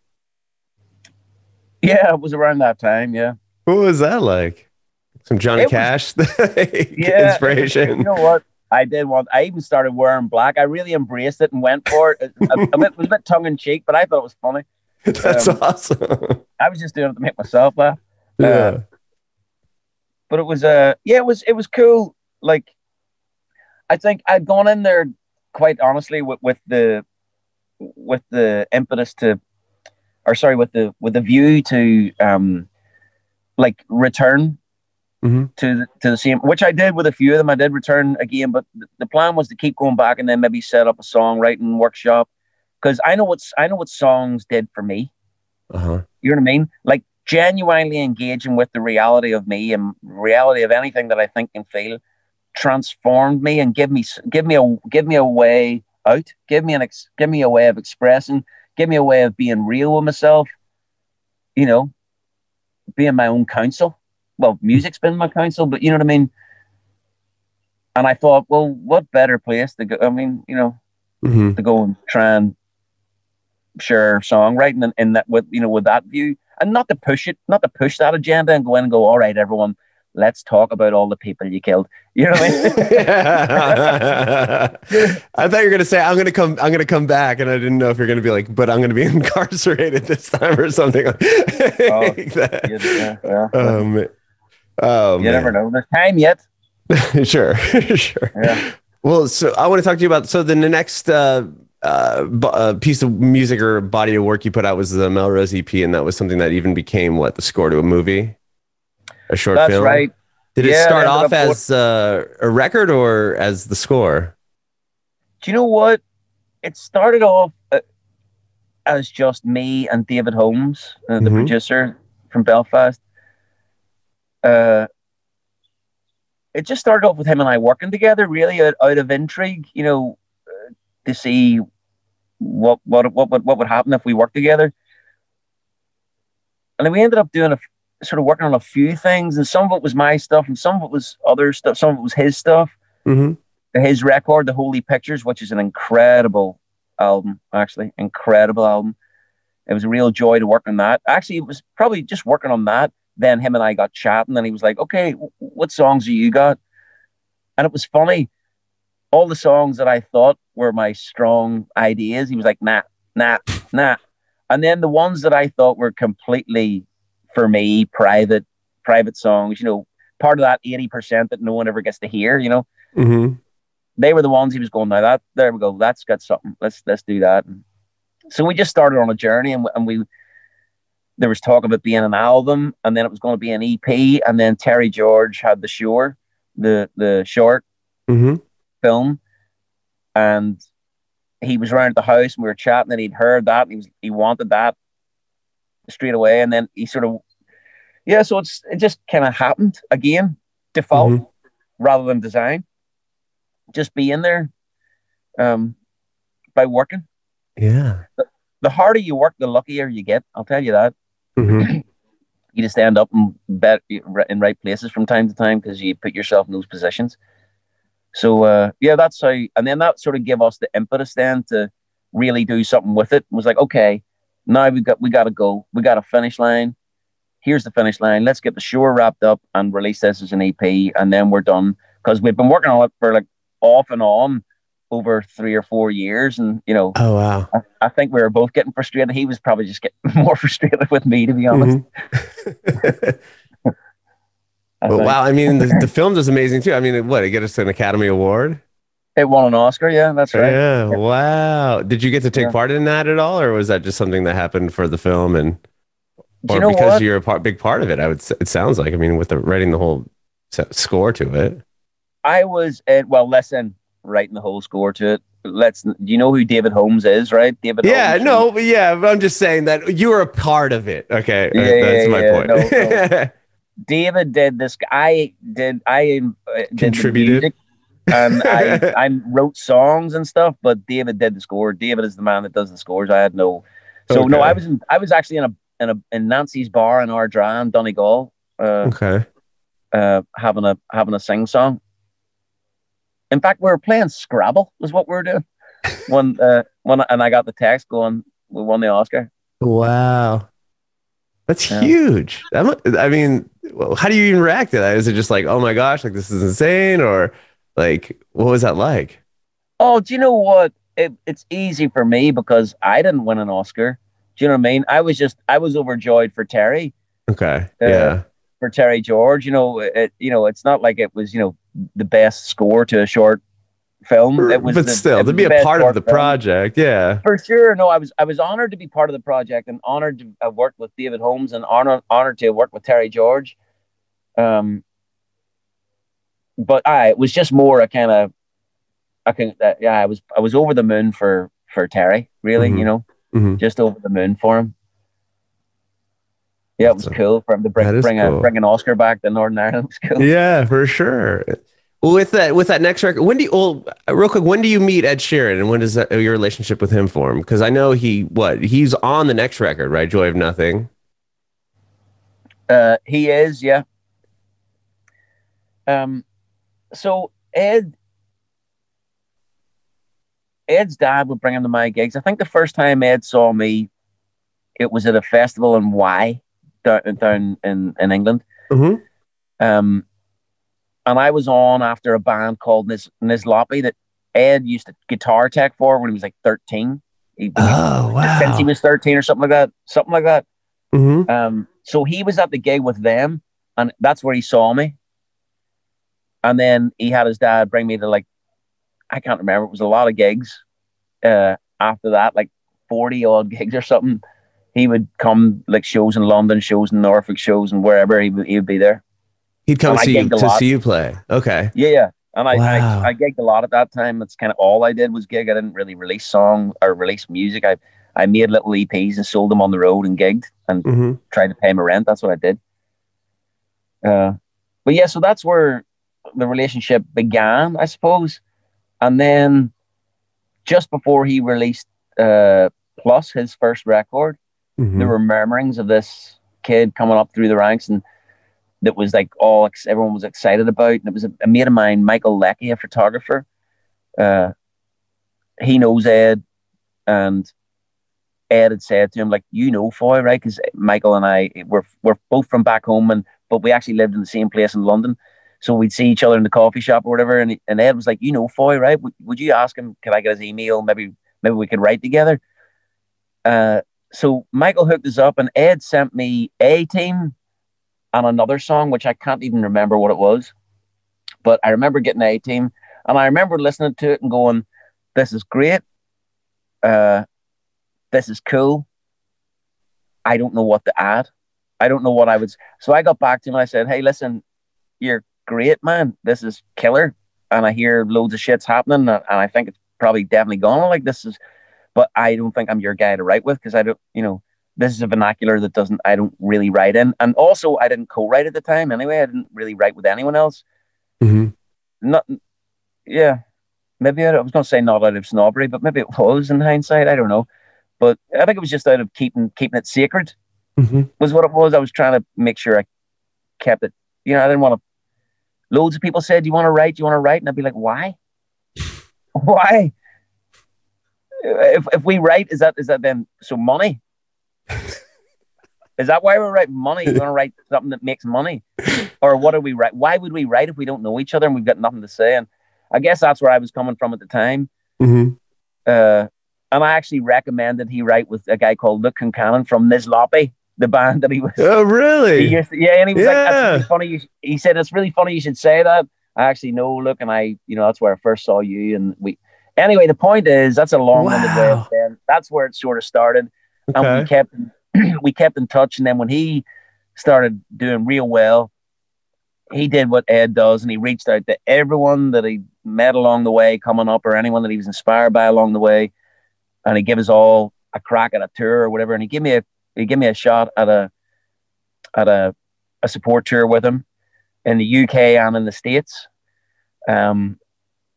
Yeah, it was around that time. Yeah, What was that like? Some Johnny It was- Cash *laughs* yeah. inspiration. You know what? I did want. I even started wearing black. I really embraced it and went for it. A, a bit, it was a bit tongue in cheek, but I thought it was funny. *laughs* That's Um, awesome. I was just doing it to make myself laugh. Yeah. but it was uh yeah it was it was cool like i think i'd gone in there quite honestly with, with the with the impetus to or sorry with the with the view to um like return Mhm. to the, to the same which i did with a few of them i did return again but the, the plan was to keep going back and then maybe set up a songwriting workshop because i know what's i know what songs did for me Uh-huh. you know what I mean? Like genuinely engaging with the reality of me and reality of anything that I think and feel transformed me and give me give me a give me a way out, give me an ex, give me a way of expressing, give me a way of being real with myself. You know, being my own counsel. Well, music's been my counsel, but you know what I mean. And I thought, well, what better place to go? I mean, you know, Mhm. to go and try and share songwriting and, and that with you know with that view and not to push it not to push that agenda and go in and go all right everyone let's talk about all the people you killed *laughs* you know what i mean *laughs* I thought you were gonna say I'm gonna come I'm gonna come back, and I didn't know if you're gonna be like, but I'm gonna be *laughs* incarcerated this time or something like that. You- yeah, yeah. Um, oh, you man. never know there's time yet sure, sure. yeah Well, so I want to talk to you about so then the next uh, uh, b- uh, piece of music or body of work you put out was the Melrose EP, and that was something that even became what the score to a movie, a short that's film. right Did it Yeah, start it ended off as uh, a record or as the score? do you know what it started off uh, as just me and david holmes uh, the Mhm. producer from belfast uh it just started off with him and I working together, really out, out of intrigue, you know, to see what what what would what would happen if we worked together. And then we ended up doing a sort of working on a few things, and some of it was my stuff, and some of it was other stuff. Some of it was his stuff. Mm-hmm. His record, The Holy Pictures, which is an incredible album, actually, incredible album. It was a real joy to work on that. Actually, it was probably just working on that. Then him and I got chatting, and he was like, "Okay, what songs have you got?" And it was funny. All the songs that I thought were my strong ideas, he was like, "Nah, nah, nah." And then the ones that I thought were completely for me, private, private songs, you know, part of that eighty percent that no one ever gets to hear, you know, Mm-hmm. they were the ones he was going. Now that there we go, that's got something. Let's let's do that. And so we just started on a journey, and, and we there was talk of it being an album, and then it was going to be an EP, and then Terry George had the Shore, the the short Mm-hmm. Film, and he was around the house, and we were chatting, and he'd heard that, and he was he wanted that straight away, and then he sort of yeah, so it's it just kind of happened again, default rather than design, just be in there, um, by working. Yeah. The harder you work, the luckier you get. I'll tell you that. Mhm. you just end up in bet in right places from time to time because you put yourself in those positions. So uh, yeah, that's how. And then that sort of gave us the impetus then to really do something with it. It was like, okay, now we got we got to go. We got a finish line. Here's the finish line. Let's get the show wrapped up and release this as an EP, and then we're done. Because we've been working on it for like off and on over three or four years, and you know, Oh wow. I, I think we were both getting frustrated. He was probably just getting *laughs* more frustrated with me, to be honest. Mhm. *laughs* I But wow, I mean, the, the *laughs* film is amazing too. I mean, what it get us an Academy Award? It won an Oscar. Yeah, that's right. Yeah, wow. Did you get to take Yeah. part in that at all, or was that just something that happened for the film and, or you know because what? you're a part, big part of it? I would. It sounds like. I mean, with the writing the whole score to it. I was in, well, listen, writing the whole score to it. Let's. Do you know who David Holmes is? Right, David. Yeah, Holmes no, but yeah, but I'm just saying that you were a part of it. Okay, Yeah, that's yeah, my yeah, point. no, *laughs* David did this. I did. I um, uh, did Contributed. and I, *laughs* I wrote songs and stuff. But David did the score. David is the man that does the scores. I had no. So no, I was in. I was actually in a in a in Nancy's bar in Ardara, Donegal, uh, okay. uh, having a having a sing song. In fact, we were playing Scrabble. Was what we were doing. *laughs* When uh, when and I got the text going, we won the Oscar. Wow. That's Yeah. huge. That I mean, how do you even react to that? Is it just like, oh my gosh, like this is insane, or like what was that like? Oh, do you know what? It, it's easy for me because I didn't win an Oscar. Do you know what I mean? I was just I was overjoyed for Terry, Okay, Uh, yeah, for Terry George. You know, it you know it's not like it was you know the best score to a short film. It was, but the- still, to be a part of the film. project, yeah. For sure, no, I was I was honored to be part of the project and honored to have worked with David Holmes and honored honored to work with Terry George. Um, but I it was just more a kind of, I can uh, yeah I was I was over the moon for for Terry really Mhm. you know Mhm. just over the moon for him. Yeah, it was a- cool for him to bring bring cool. a bring an Oscar back to Northern Ireland. *laughs* Cool. Yeah, for sure. With that, with that next record, when do you? Well, real quick, when do you meet Ed Sheeran, and when does that, your relationship with him form? Because I know he, what he's on the next record, right? Joy of Nothing. Uh, he is, yeah. Um, so Ed, Ed's dad would bring him to my gigs. I think the first time Ed saw me, it was at a festival in Y down, down in, in England. Mm-hmm. Um, and I was on after a band called Nis Nizlopi that Ed used to guitar tech for when he was like 13. He, Oh wow. Since he was 13 or something like that. Something like that. mm-hmm. Um, so he was at the gig with them, and that's where he saw me. And then he had his dad bring me to like, I can't remember. It was a lot of gigs. Uh, after that, like forty odd *laughs* gigs or something. He would come like shows in London, shows in Norfolk, shows and wherever he would, he would be there. He'd come see you to see you play. Okay. Yeah, yeah. And I, Wow. I, I gigged a lot at that time. That's kind of all I did was gig. I didn't really release song or release music. I, I made little EPs and sold them on the road and gigged and Mm-hmm. tried to pay my rent. That's what I did. Uh, but yeah, so that's where the relationship began, I suppose. And then just before he released uh, Plus, his first record, Mm-hmm. there were murmurings of this kid coming up through the ranks and that was like all everyone was excited about. And it was a, a mate of mine, Michael Leckie, a photographer. Uh, he knows Ed, and Ed had said to him, like, you know Foy, right? Because Michael and I were we're both from back home, and but we actually lived in the same place in London. So we'd see each other in the coffee shop or whatever. And, and Ed was like, you know Foy, right? Would, would you ask him, could I get his email? Maybe maybe we could write together. Uh, so Michael hooked us up, and Ed sent me a team and another song, which I can't even remember what it was. But I remember getting a team, and I remember listening to it and going, "This is great. Uh, this is cool. I don't know what to add. I don't know what I would." So I got back to him and I said, "Hey, listen, you're great, man. This is killer, and I hear loads of shit's happening, and I think it's probably definitely gonna like this is." But I don't think I'm your guy to write with because I don't, you know, this is a vernacular that doesn't I don't really write in, and also I didn't co-write at the time anyway. I didn't really write with anyone else. Mm-hmm. Not, yeah, maybe I, I was going to say not out of snobbery, but maybe it was in hindsight. I don't know, but I think it was just out of keeping keeping it sacred. Mm-hmm. was what it was. I was trying to make sure I kept it. You know, I didn't want to. Loads of people said, "Do you want to write? Do you want to write?" And I'd be like, "Why? *laughs* Why? If if we write, is that is that then so money? Is that why we're writing money? You *laughs* want to write something that makes money, or what are we write? Why would we write if we don't know each other and we've got nothing to say? And I guess that's where I was coming from at the time. Mm-hmm. Uh, and I actually recommended he write with a guy called Luke Concannon from Nizlopi, the band that he was. Oh, really? to- yeah, and he was like, "That's really funny." You, he said, "It's really funny you should say that." I actually know Luke, and I, you know, that's where I first saw you. And we, anyway, the point is, that's a long-winded way of Wow. saying that's where it sort of started, and we Okay. kept *clears throat* we kept in touch. And then when he started doing real well, he did what Ed does, and he reached out to everyone that he met along the way, coming up, or anyone that he was inspired by along the way, and he gave us all a crack at a tour or whatever. And he gave me a he gave me a shot at a at a, a support tour with him in the UK and in the States. Um,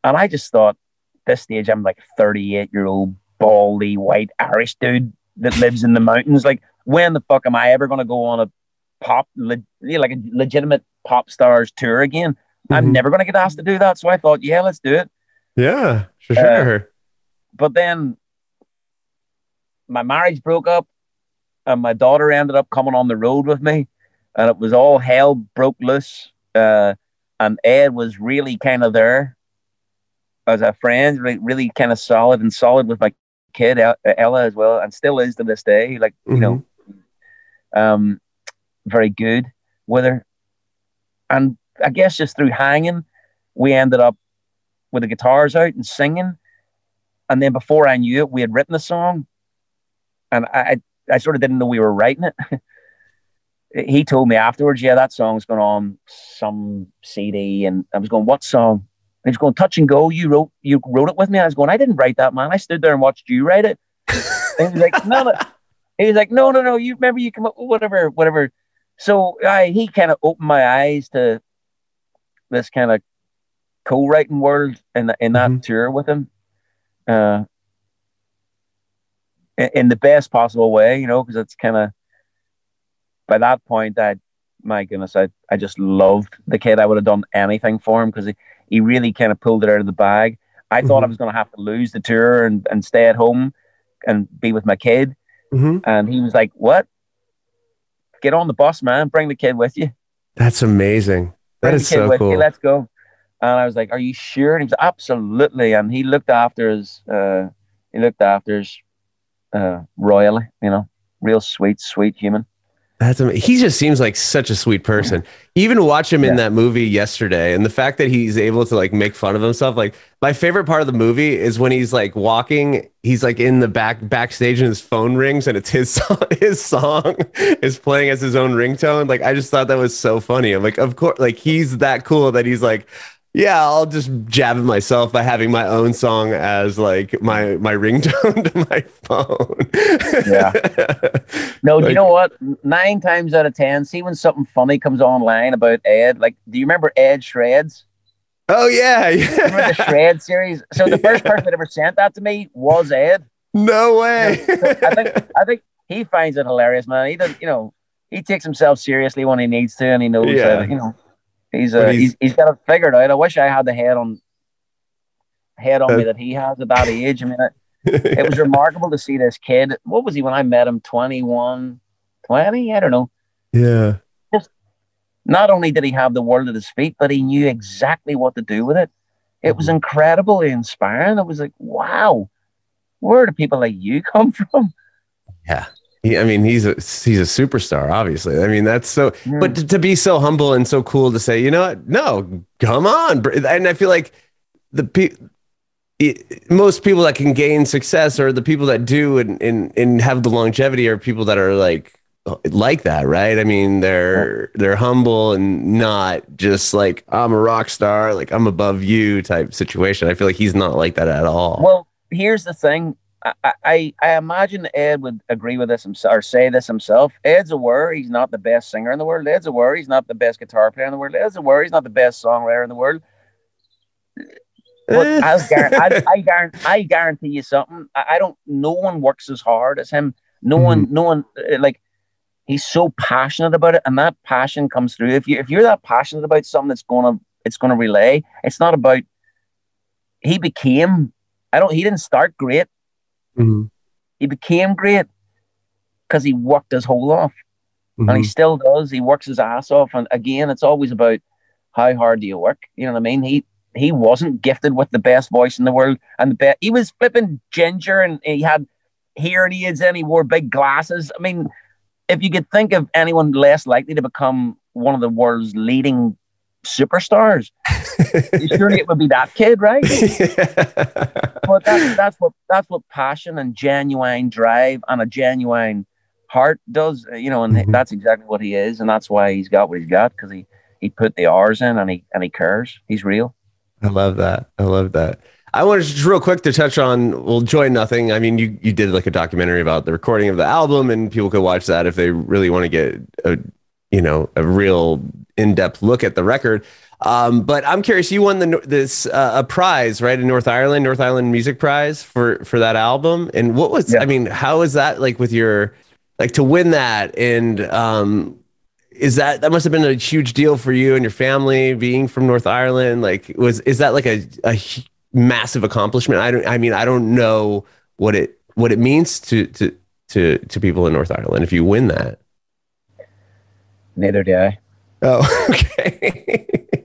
and I just thought, this stage, I'm like 38 year old baldy white Irish dude that lives in the mountains. Like, when the fuck am I ever going to go on a pop, le- like a legitimate pop stars tour again? I'm Mhm. never going to get asked to do that. So I thought, yeah, let's do it. Yeah, for Uh, sure. But then my marriage broke up and my daughter ended up coming on the road with me and it was all hell broke loose uh, and ed was really kind of there as a friend really, really kind of solid and solid with my kid ella as well and still is to this day like you know um, very good with her and i guess just through hanging we ended up with the guitars out and singing and then before I knew it, we had written the song, and I I, sort of didn't know we were writing it. *laughs* he told me afterwards, yeah, that song's been on some CD, and I was going, what song? And he was going, Touch and Go. You wrote you wrote it with me. I was going, I didn't write that, man. I stood there and watched you write it. *laughs* and he was like, no, no. He was like, no, no, no. You remember you come up whatever, whatever. So I he kind of opened my eyes to this kind of co-writing world in in that Mhm. tour with him uh, in, in the best possible way, you know, because it's kind of by that point, I, my goodness, I, I just loved the kid. I would have done anything for him because he, he really kind of pulled it out of the bag. I thought I Mhm. was going to have to lose the tour and, and stay at home and be with my kid. Hmm And he was like, What? Get on the bus, man. Bring the kid with you. That's amazing. That Bring is the kid so with you. cool. Let's go. And I was like, "Are you sure?" And he was absolutely. And he looked after his. Uh, he looked after his uh, royally. You know, real sweet, sweet human. That's am- he just seems like such a sweet person. Even watch him in that movie yesterday, and the fact that he's able to like make fun of himself. Like my favorite part of the movie is when he's like walking, he's like in the back backstage, and his phone rings, and it's his *laughs* song. His song is playing as his own ringtone. Like I just thought that was so funny. I'm like, of course, like he's that cool that he's like. Yeah, I'll just jab at myself by having my own song as like my my ringtone *laughs* to my phone. Yeah. *laughs* No, do you know what? Nine times out of ten, see when something funny comes online about Ed. Like, do you remember Ed Shreds? Oh yeah, *laughs* Remember the. Shred series? So the first person that ever sent that to me was Ed. no way. I think I think he finds it hilarious, man. He does, you know, he takes himself seriously when he needs to, and he knows Yeah. that, you know, he's But uh, he's- he's, he's got it figured out. I wish I had the head on head on Uh, me that he has at that age. I mean, it, it was remarkable to see this kid. What was he when I met him? 21, 20? I don't know. yeah. Not only did he have the world at his feet, but he knew exactly what to do with it. It was incredibly inspiring. It was like, wow, where do people like you come *laughs* from? Yeah. He, I mean, he's a he's a superstar, obviously. I mean, that's so. But to, to be so humble and so cool to say, you know what? No, come on. And I feel like the pe- it, most people that can gain success or the people that do and, and and have the longevity are people that are like like that, right? I mean, they're they're humble and not just like I'm a rock star, like I'm above you type situation. I feel like he's not like that at all. Well, here's the thing. I, I, I imagine Ed would agree with this himself or say this himself. Ed's aware he's not the best singer in the world. Ed's aware he's not the best guitar player in the world. Ed's aware he's not the best songwriter in the world. But. *laughs* I'll guarantee, I, I, guarantee, I guarantee you something. I, I don't. No one works as hard as him. No one. No one. uh, Like he's so passionate about it, and that passion comes through. If you if you're that passionate about something that's gonna it's gonna relay, it's not about he became I don't he didn't start great. Mhm. He became great because he worked his whole off. and he Mhm. still does. He works his ass off, and again, it's always about how hard do you work. You know what I mean? He he wasn't gifted with the best voice in the world, and the best. He was flipping ginger, and he had hearing aids, and he wore big glasses. I mean, if you could think of anyone less likely to become one of the world's leading superstars, *laughs* surely it would be that kid, right? *laughs* but that's that's what that's what passion and genuine drive and a genuine heart does you know and Mhm. that's exactly what he is and that's why he's got what he's got because he he put the R's in and he and he cares he's real I love that. I love that. I wanted just real quick to touch on well, Joy Nothing. I mean, you you did like a documentary about the recording of the album, and people could watch that if they really want to get a you know a real in depth look at the record. Um, but I'm curious. You won the this uh, a prize right in North Ireland, North Ireland Music Prize for for that album. And what was Yeah. I mean, how is that like with your like to win that and um is that that must have been a huge deal for you and your family being from North Ireland? Like, was is that like a, a massive accomplishment? I don't. I mean, I don't know what it what it means to to to to people in North Ireland if you win that. neither do i Oh, *laughs* okay.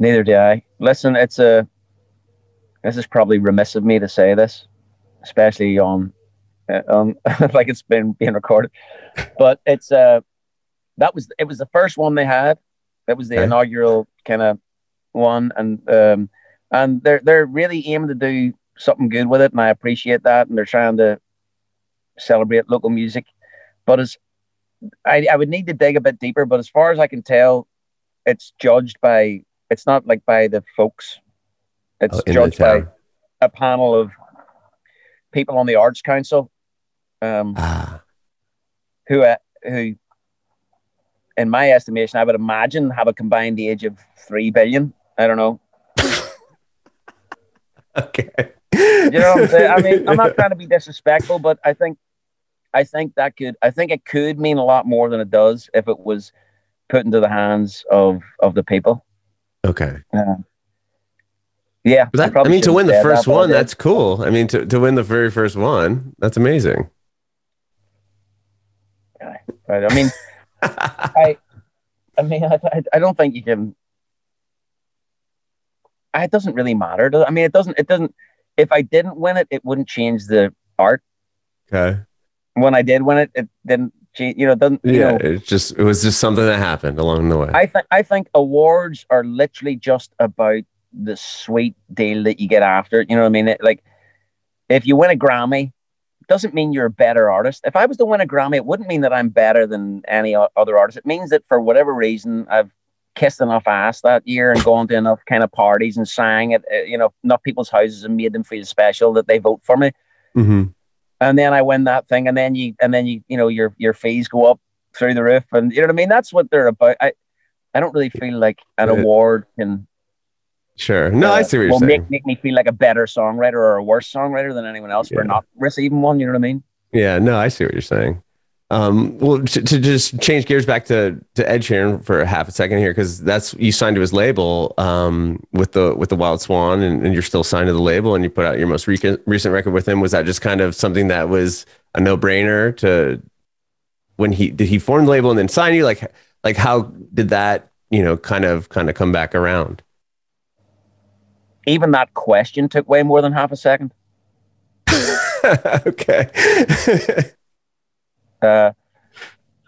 Neither do i. Listen it's a this is probably remiss of me to say this especially on uh, um *laughs* like it's been being recorded but it's uh that was it was the first one they had. That was the Okay. inaugural kind of one and um and they're they're really aiming to do something good with it and i appreciate that and they're trying to celebrate local music. But as I, I would need to dig a bit deeper but as far as i can tell it's judged by it's not like by the folks. It's Oh, judged by a panel of people on the arts council um Ah, who uh, who in my estimation i would imagine have a combined age of 3 billion. I don't know. *laughs* Okay. you know what i'm saying i mean i'm not *laughs* trying to be disrespectful but i think i think that could i think it could mean a lot more than it does if it was put into the hands of of the people Okay. yeah But that, I probably mean, to win the first one, that's cool. I mean, to, to win the very first one, that's amazing. right i mean *laughs* I, I mean, I, I, I don't think you can. I- It doesn't really matter. I mean, it doesn't. It doesn't. If I didn't win it, it wouldn't change the art. okay. When I did win it, it didn't. You know, doesn't. You Yeah. know, It just it was just something that happened along the way. I think I think awards are literally just about the sweet deal that you get after. it. You know what I mean? It, like, if you win a Grammy, doesn't mean you're a better artist. If I was to win a Grammy, it wouldn't mean that I'm better than any other artist. It means that for whatever reason, I've kissed enough ass that year and gone to enough kind of parties and sang at uh, you know enough people's houses and made them feel special that they vote for me. hmm And then I win that thing, and then you and then you you know your your fees go up through the roof, and you know what I mean. That's what they're about. I I don't really feel like an award can Sure. No, I uh, see what you're will saying. make, make me feel like a better songwriter or a worse songwriter than anyone else Yeah. for not receiving one. You know what I mean? Yeah, no, I see what you're saying. Um, well, to, to just change gears back to to Ed Sheeran for half a second here, because that's you signed to his label um, with the with the Wild Swan, and, and you're still signed to the label, and you put out your most recent recent record with him. Was that just kind of something that was a no brainer to when he did he form the label and then sign you? Like like how did that you know kind of kind of come back around? Even that question took way more than half a second. *laughs* okay. *laughs* Uh,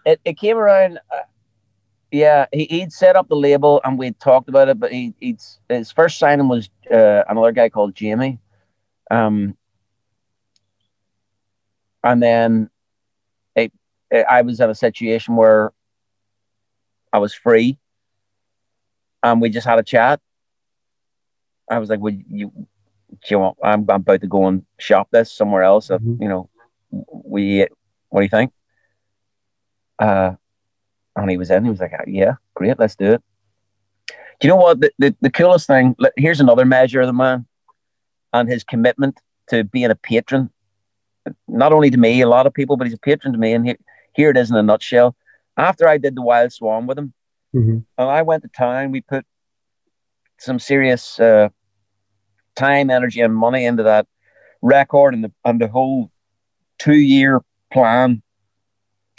it, it came around. Uh, yeah, he, he'd set up the label and we'd talked about it, but he, he'd, his first signing was uh, another guy called Jamie. Um, and then it, it, I was in a situation where I was free and we just had a chat. I was like, "Would you, do you want, I'm, I'm about to go and shop this somewhere else. Mhm. You know, we, what do you think? Uh, and he was in. He was like, "Yeah, great, let's do it." Do you know what? The, the, the coolest thing. Here's another measure of the man, and his commitment to being a patron not only to me, a lot of people, but he's a patron to me. And he, here it is in a nutshell. After I did the Wild Swan with him, Mm-hmm. and I went to town, we put some serious uh, time, energy, and money into that record and the and the whole two year plan.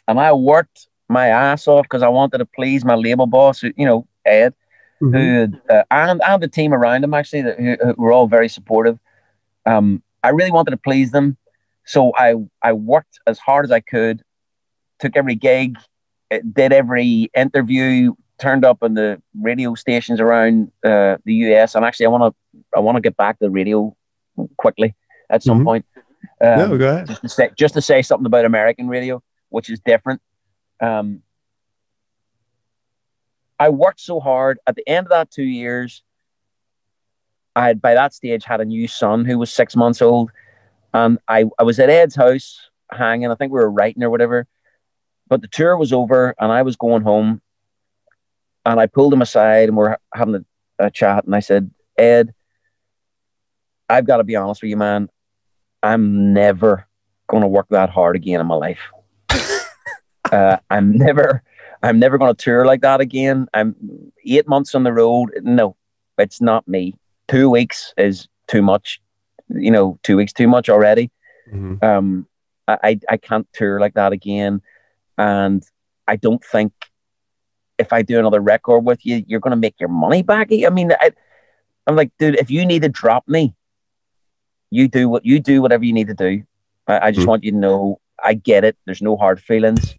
And I worked my ass off because I wanted to please my label boss, who, you know, Ed, Mm-hmm. who uh, and and the team around him actually that who, who were all very supportive. Um, I really wanted to please them, so I I worked as hard as I could, took every gig, eh, did every interview, turned up on the radio stations around uh, the US. And actually, I want to I want to get back to the radio quickly at some Mhm. point. Um, no, go ahead. just to say just to say something about American radio, which is different. Um, I worked so hard. At the end of that two years, I had by that stage had a new son who was six months old, and I I was at Ed's house hanging. I think we were writing or whatever, but the tour was over and I was going home, and I pulled him aside and we're having a, a chat, and I said, Ed, I've got to be honest with you, man. I'm never going to work that hard again in my life. Uh, I'm never, I'm never going to tour like that again. I'm eight months on the road. No, it's not me. Two weeks is too much. You know, two weeks too much already. Mhm. Um, I, I, can't tour like that again, and I don't think if I do another record with you, you're going to make your money back. I mean, I, I'm like, dude, if you need to drop me, you do what you do, whatever you need to do. I, I just Mhm. want you to know I get it. There's no hard feelings.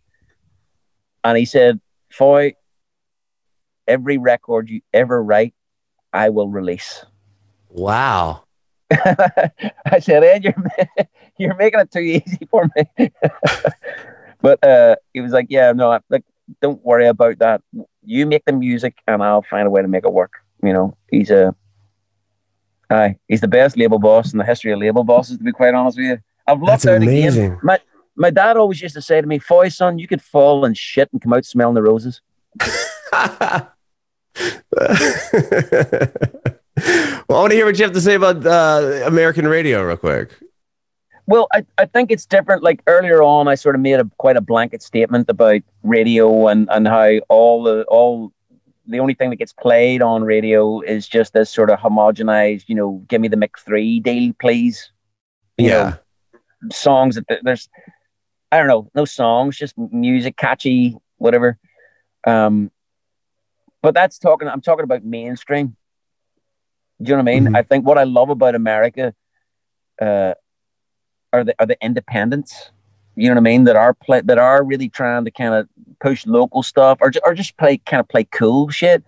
And he said, Foy, every record you ever write, I will release. Wow. *laughs* I said, Ed, you're, *laughs* you're making it too easy for me. *laughs* but uh, he was like, yeah, no, like, don't worry about that. You make the music and I'll find a way to make it work. You know, he's a, aye, he's the best label boss in the history of label bosses, to be quite honest with you. I've looked That's out amazing. again. My, my dad always used to say to me, Foy, son, you could fall and shit and come out smelling the roses. *laughs* well, I want to hear what you have to say about uh, American radio, real quick. Well, I, I think it's different. Like earlier on, I sort of made a quite a blanket statement about radio and, and how all the all the only thing that gets played on radio is just this sort of homogenized, you know, give me the Mick three deal, please. You Yeah. know, songs that there's, I don't know, no songs, just music, catchy, whatever. Um, but that's talking. I'm talking about mainstream. Do you know what I mean? Mhm. I think what I love about America, uh, are the are the independents. You know what I mean? That are play that are really trying to kind of push local stuff, or or just play kind of play cool shit.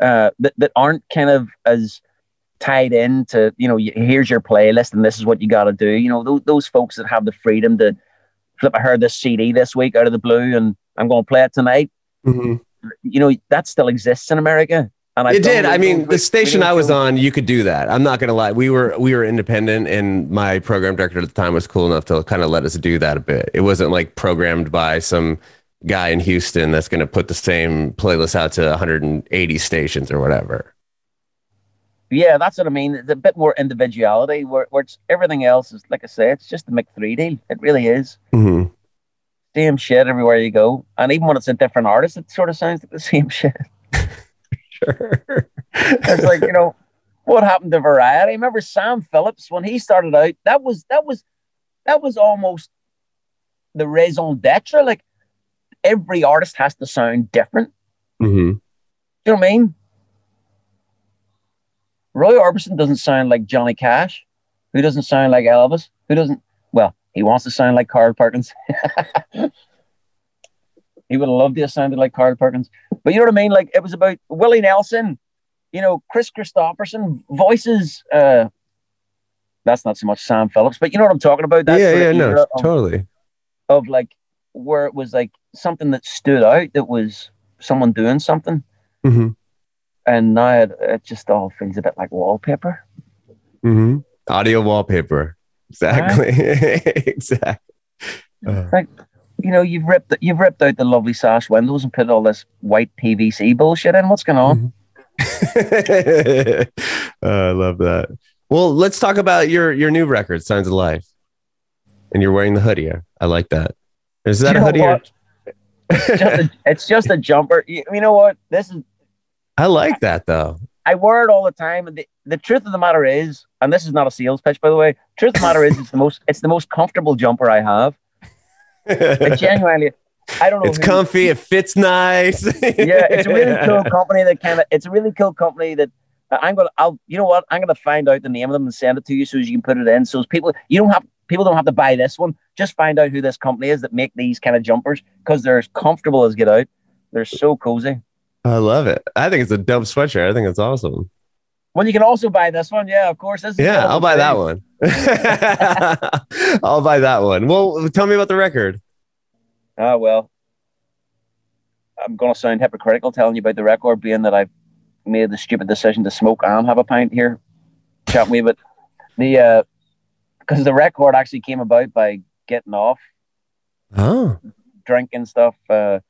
Uh, that that aren't kind of as tied into you know here's your playlist and this is what you got to do. You know those those folks that have the freedom to flip. I heard this CD this week out of the blue, and I'm going to play it tonight. Mhm. You know that still exists in America. And I've It did. I mean, the station I was on, you could do that. I'm not gonna lie. We were we were independent, and my program director at the time was cool enough to kind of let us do that a bit. It wasn't like programmed by some guy in Houston that's gonna put the same playlist out to 180 stations or whatever. Yeah, that's what I mean. It's a bit more individuality, where, where it's everything else is like I say, it's just the Mick three deal. It really is. hmm Same shit everywhere you go, and even when it's a different artist, it sort of sounds like the *laughs* same shit. Sure. It's like you know, what happened to variety? Remember Sam Phillips when he started out? That was that was that was almost the raison d'etre. Like every artist has to sound different. hmm Do you know what I mean? Roy Orbison doesn't sound like Johnny Cash, who doesn't sound like Elvis, who doesn't, well, he wants to sound like Carl Perkins. *laughs* he would have loved to have sounded like Carl Perkins. But you know what I mean? Like it was about Willie Nelson, you know, Kris Kristofferson, voices. Uh, that's not so much Sam Phillips, but you know what I'm talking about? That yeah, yeah, no, of- totally. of like where it was like something that stood out that was someone doing something hmm and now it, it just all feels a bit like wallpaper. Mm-hmm. Audio wallpaper. Exactly. *laughs* exactly. Uh, Like, you know, you've ripped you've ripped out the lovely sash windows and put all this white PVC bullshit in. What's going on? Uh, *laughs* I love that. Well, let's talk about your your new record, Signs of Life. and you're wearing the hoodie. I like that. Is that You a hoodie? Or. It's just a, *laughs* it's just a jumper. You, you know what? This is I like that though. I wear it all the time. And the, the truth of the matter is, and this is not a sales pitch, by the way. Truth of the matter is, it's the most it's the most comfortable jumper I have. It genuinely, I don't know. it's comfy. It fits nice. Yeah, it's a really cool *laughs* company that kind of. It's a really cool company that uh, I'm gonna. I'll. You know what? I'm gonna find out the name of them and send it to you so as you can put it in. So as people, you don't have people don't have to buy this one. Just find out who this company is that make these kind of jumpers because they're as comfortable as get out. They're so cozy. I love it. I think it's a dope sweatshirt. I think it's awesome. Well, you can also buy this one. Yeah, of course. Yeah, I'll buy that one. *laughs* I'll buy that one. Well, tell me about the record. Ah, well, I'm going to sound hypocritical telling you about the record being that I've made the stupid decision to smoke and have a pint here. Chat me, but the uh, because the record actually came about by getting off, Oh, drinking stuff. Uh,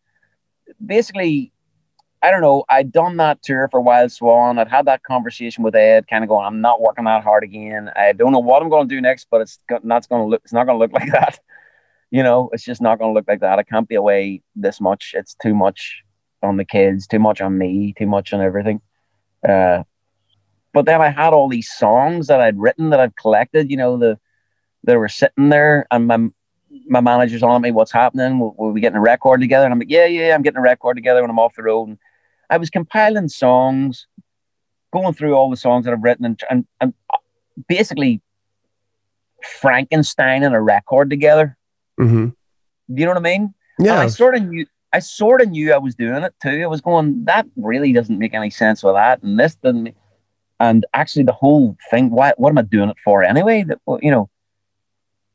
basically, I don't know. I'd done that tour for Wild Swan. I'd had that conversation with Ed, kind of going, "I'm not working that hard again. I don't know what I'm going to do next, but it's not going to look. It's not going to look *laughs* like that." you know, it's just not going to look like that. I can't be away this much. It's too much on the kids, too much on me, too much on everything. Uh, but then I had all these songs that I'd written that I'd collected. You know, the they were sitting there, and my my manager's on me. What's happening? Will, we getting a record together? And I'm like, yeah, yeah, I'm getting a record together when I'm off the road. And I was compiling songs, going through all the songs that I've written, and and, and basically Frankensteining a record together. hmm Do you know what I mean? yeah. And I sort of knew I sort of knew I was doing it too. I was going, that really doesn't make any sense with that, and this doesn't. And actually, the whole thing, why? What am I doing it for anyway? That you know,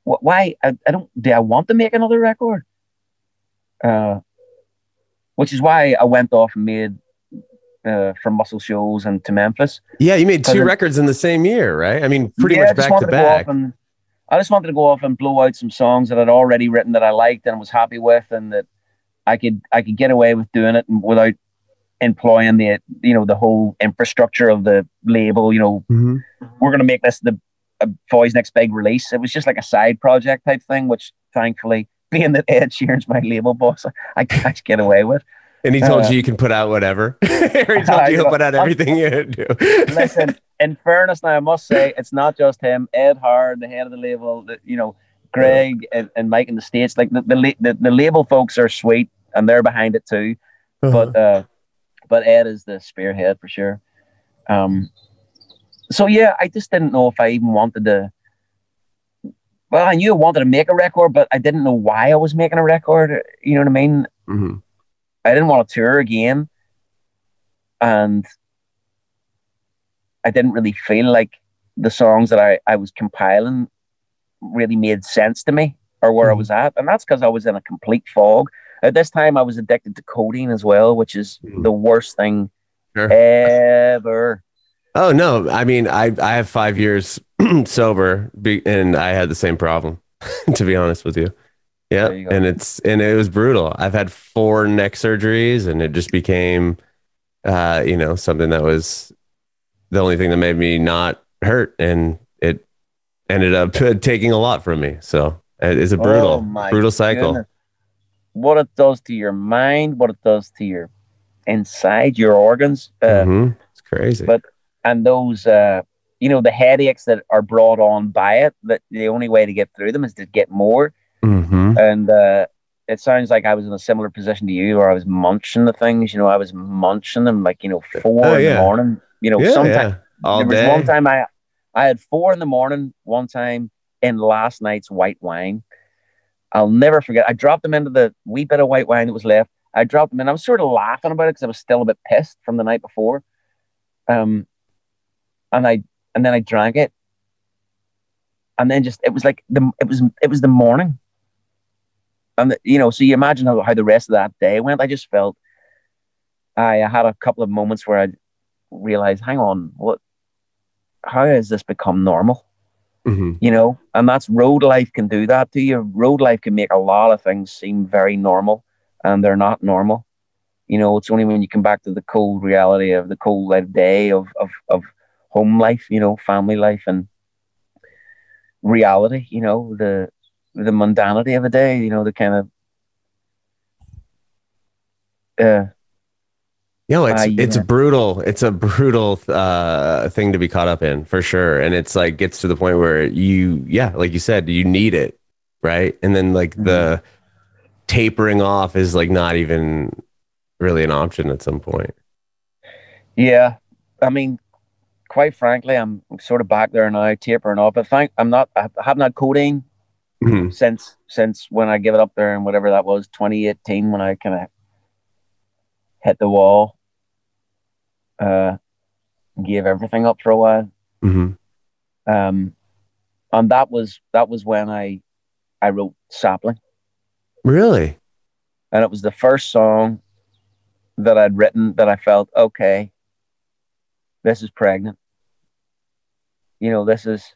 why? I, I don't. Do I want to make another record? Uh, which is why I went off and made uh, from Muscle Shoals and to Memphis. yeah, you made two Because- records in the same year, right? I mean, pretty Yeah, much back to back. and- I just wanted to go off and blow out some songs that I'd already written that I liked and was happy with, and that I could I could get away with doing it and without employing the you know the whole infrastructure of the label. You know, Mhm. we're gonna make this the uh, Foy's next big release. It was just like a side project type thing, which thankfully, *laughs* being that Ed Sheeran's my label boss, I can't get away with. And he told Uh, you you can put out whatever. *laughs* he *laughs* told I you know. put out everything you do. *laughs* Listen, in fairness, now I must say it's not just him. Ed Hard, the head of the label, the, you know, Greg and, and Mike in the states. Like the, the the the label folks are sweet and they're behind it too. But uh, but Ed is the spearhead for sure. Um, so yeah, I just didn't know if I even wanted to. Well, I knew I wanted to make a record, but I didn't know why I was making a record. You know what I mean? Mhm. I didn't want to tour again. And I didn't really feel like the songs that I, I was compiling really made sense to me or where I Mhm. was at. And that's because I was in a complete fog. At this time, I was addicted to codeine as well, which is Mhm. the worst thing Sure. ever. Oh no, I mean I I have five years *clears throat* sober, be, and I had the same problem. *laughs* to be honest with you, yeah, There you go. and it's and it was brutal. I've had four neck surgeries, and it just became, uh, you know, something that was the only thing that made me not hurt, and it ended up *laughs* taking a lot from me. So it is a brutal, Oh, brutal cycle. goodness. What it does to your mind, what it does to your inside, your organs. Uh, Mhm. It's crazy. But- and those uh you know the headaches that are brought on by it that the only way to get through them is to get more Mhm. and uh it sounds like I was in a similar position to you where I was munching the things you know I was munching them like you know four Oh, in yeah. the morning you know yeah, sometimes yeah, there was day. one time I I had four in the morning one time in last night's white wine. I'll never forget I dropped them into the wee bit of white wine that was left. I dropped them in. I was sort of laughing about it because I was still a bit pissed from the night before. Um and I and then I drank it, and then just it was like the it was it was the morning, and you know, so you imagine how, how the rest of that day went. I just felt I, I had a couple of moments where I realized, hang on, what? How has this become normal? Mhm. You know, and that's road life can do that to you. Road life can make a lot of things seem very normal, and they're not normal. You know, it's only when you come back to the cold reality of the cold light of day of of of home life, you know, family life and reality, you know, the the mundanity of a day, you know, the kind of uh You know, it's Uh, it's brutal. It's a brutal uh, thing to be caught up in for sure. And it's like gets to the point where you, yeah, like you said, you need it, right? And then like the tapering off is like not even really an option at some point. yeah. I mean, quite frankly, I'm sort of back there now, tapering off. But thank I'm not I haven't had codeine Mhm. since since when I gave it up there and whatever that was, 2018 when I kind of hit the wall. Uh gave everything up for a while. Mhm. Um and that was that was when I I wrote Sapling. Really? and it was the first song that I'd written that I felt okay. This is pregnant. You know, this is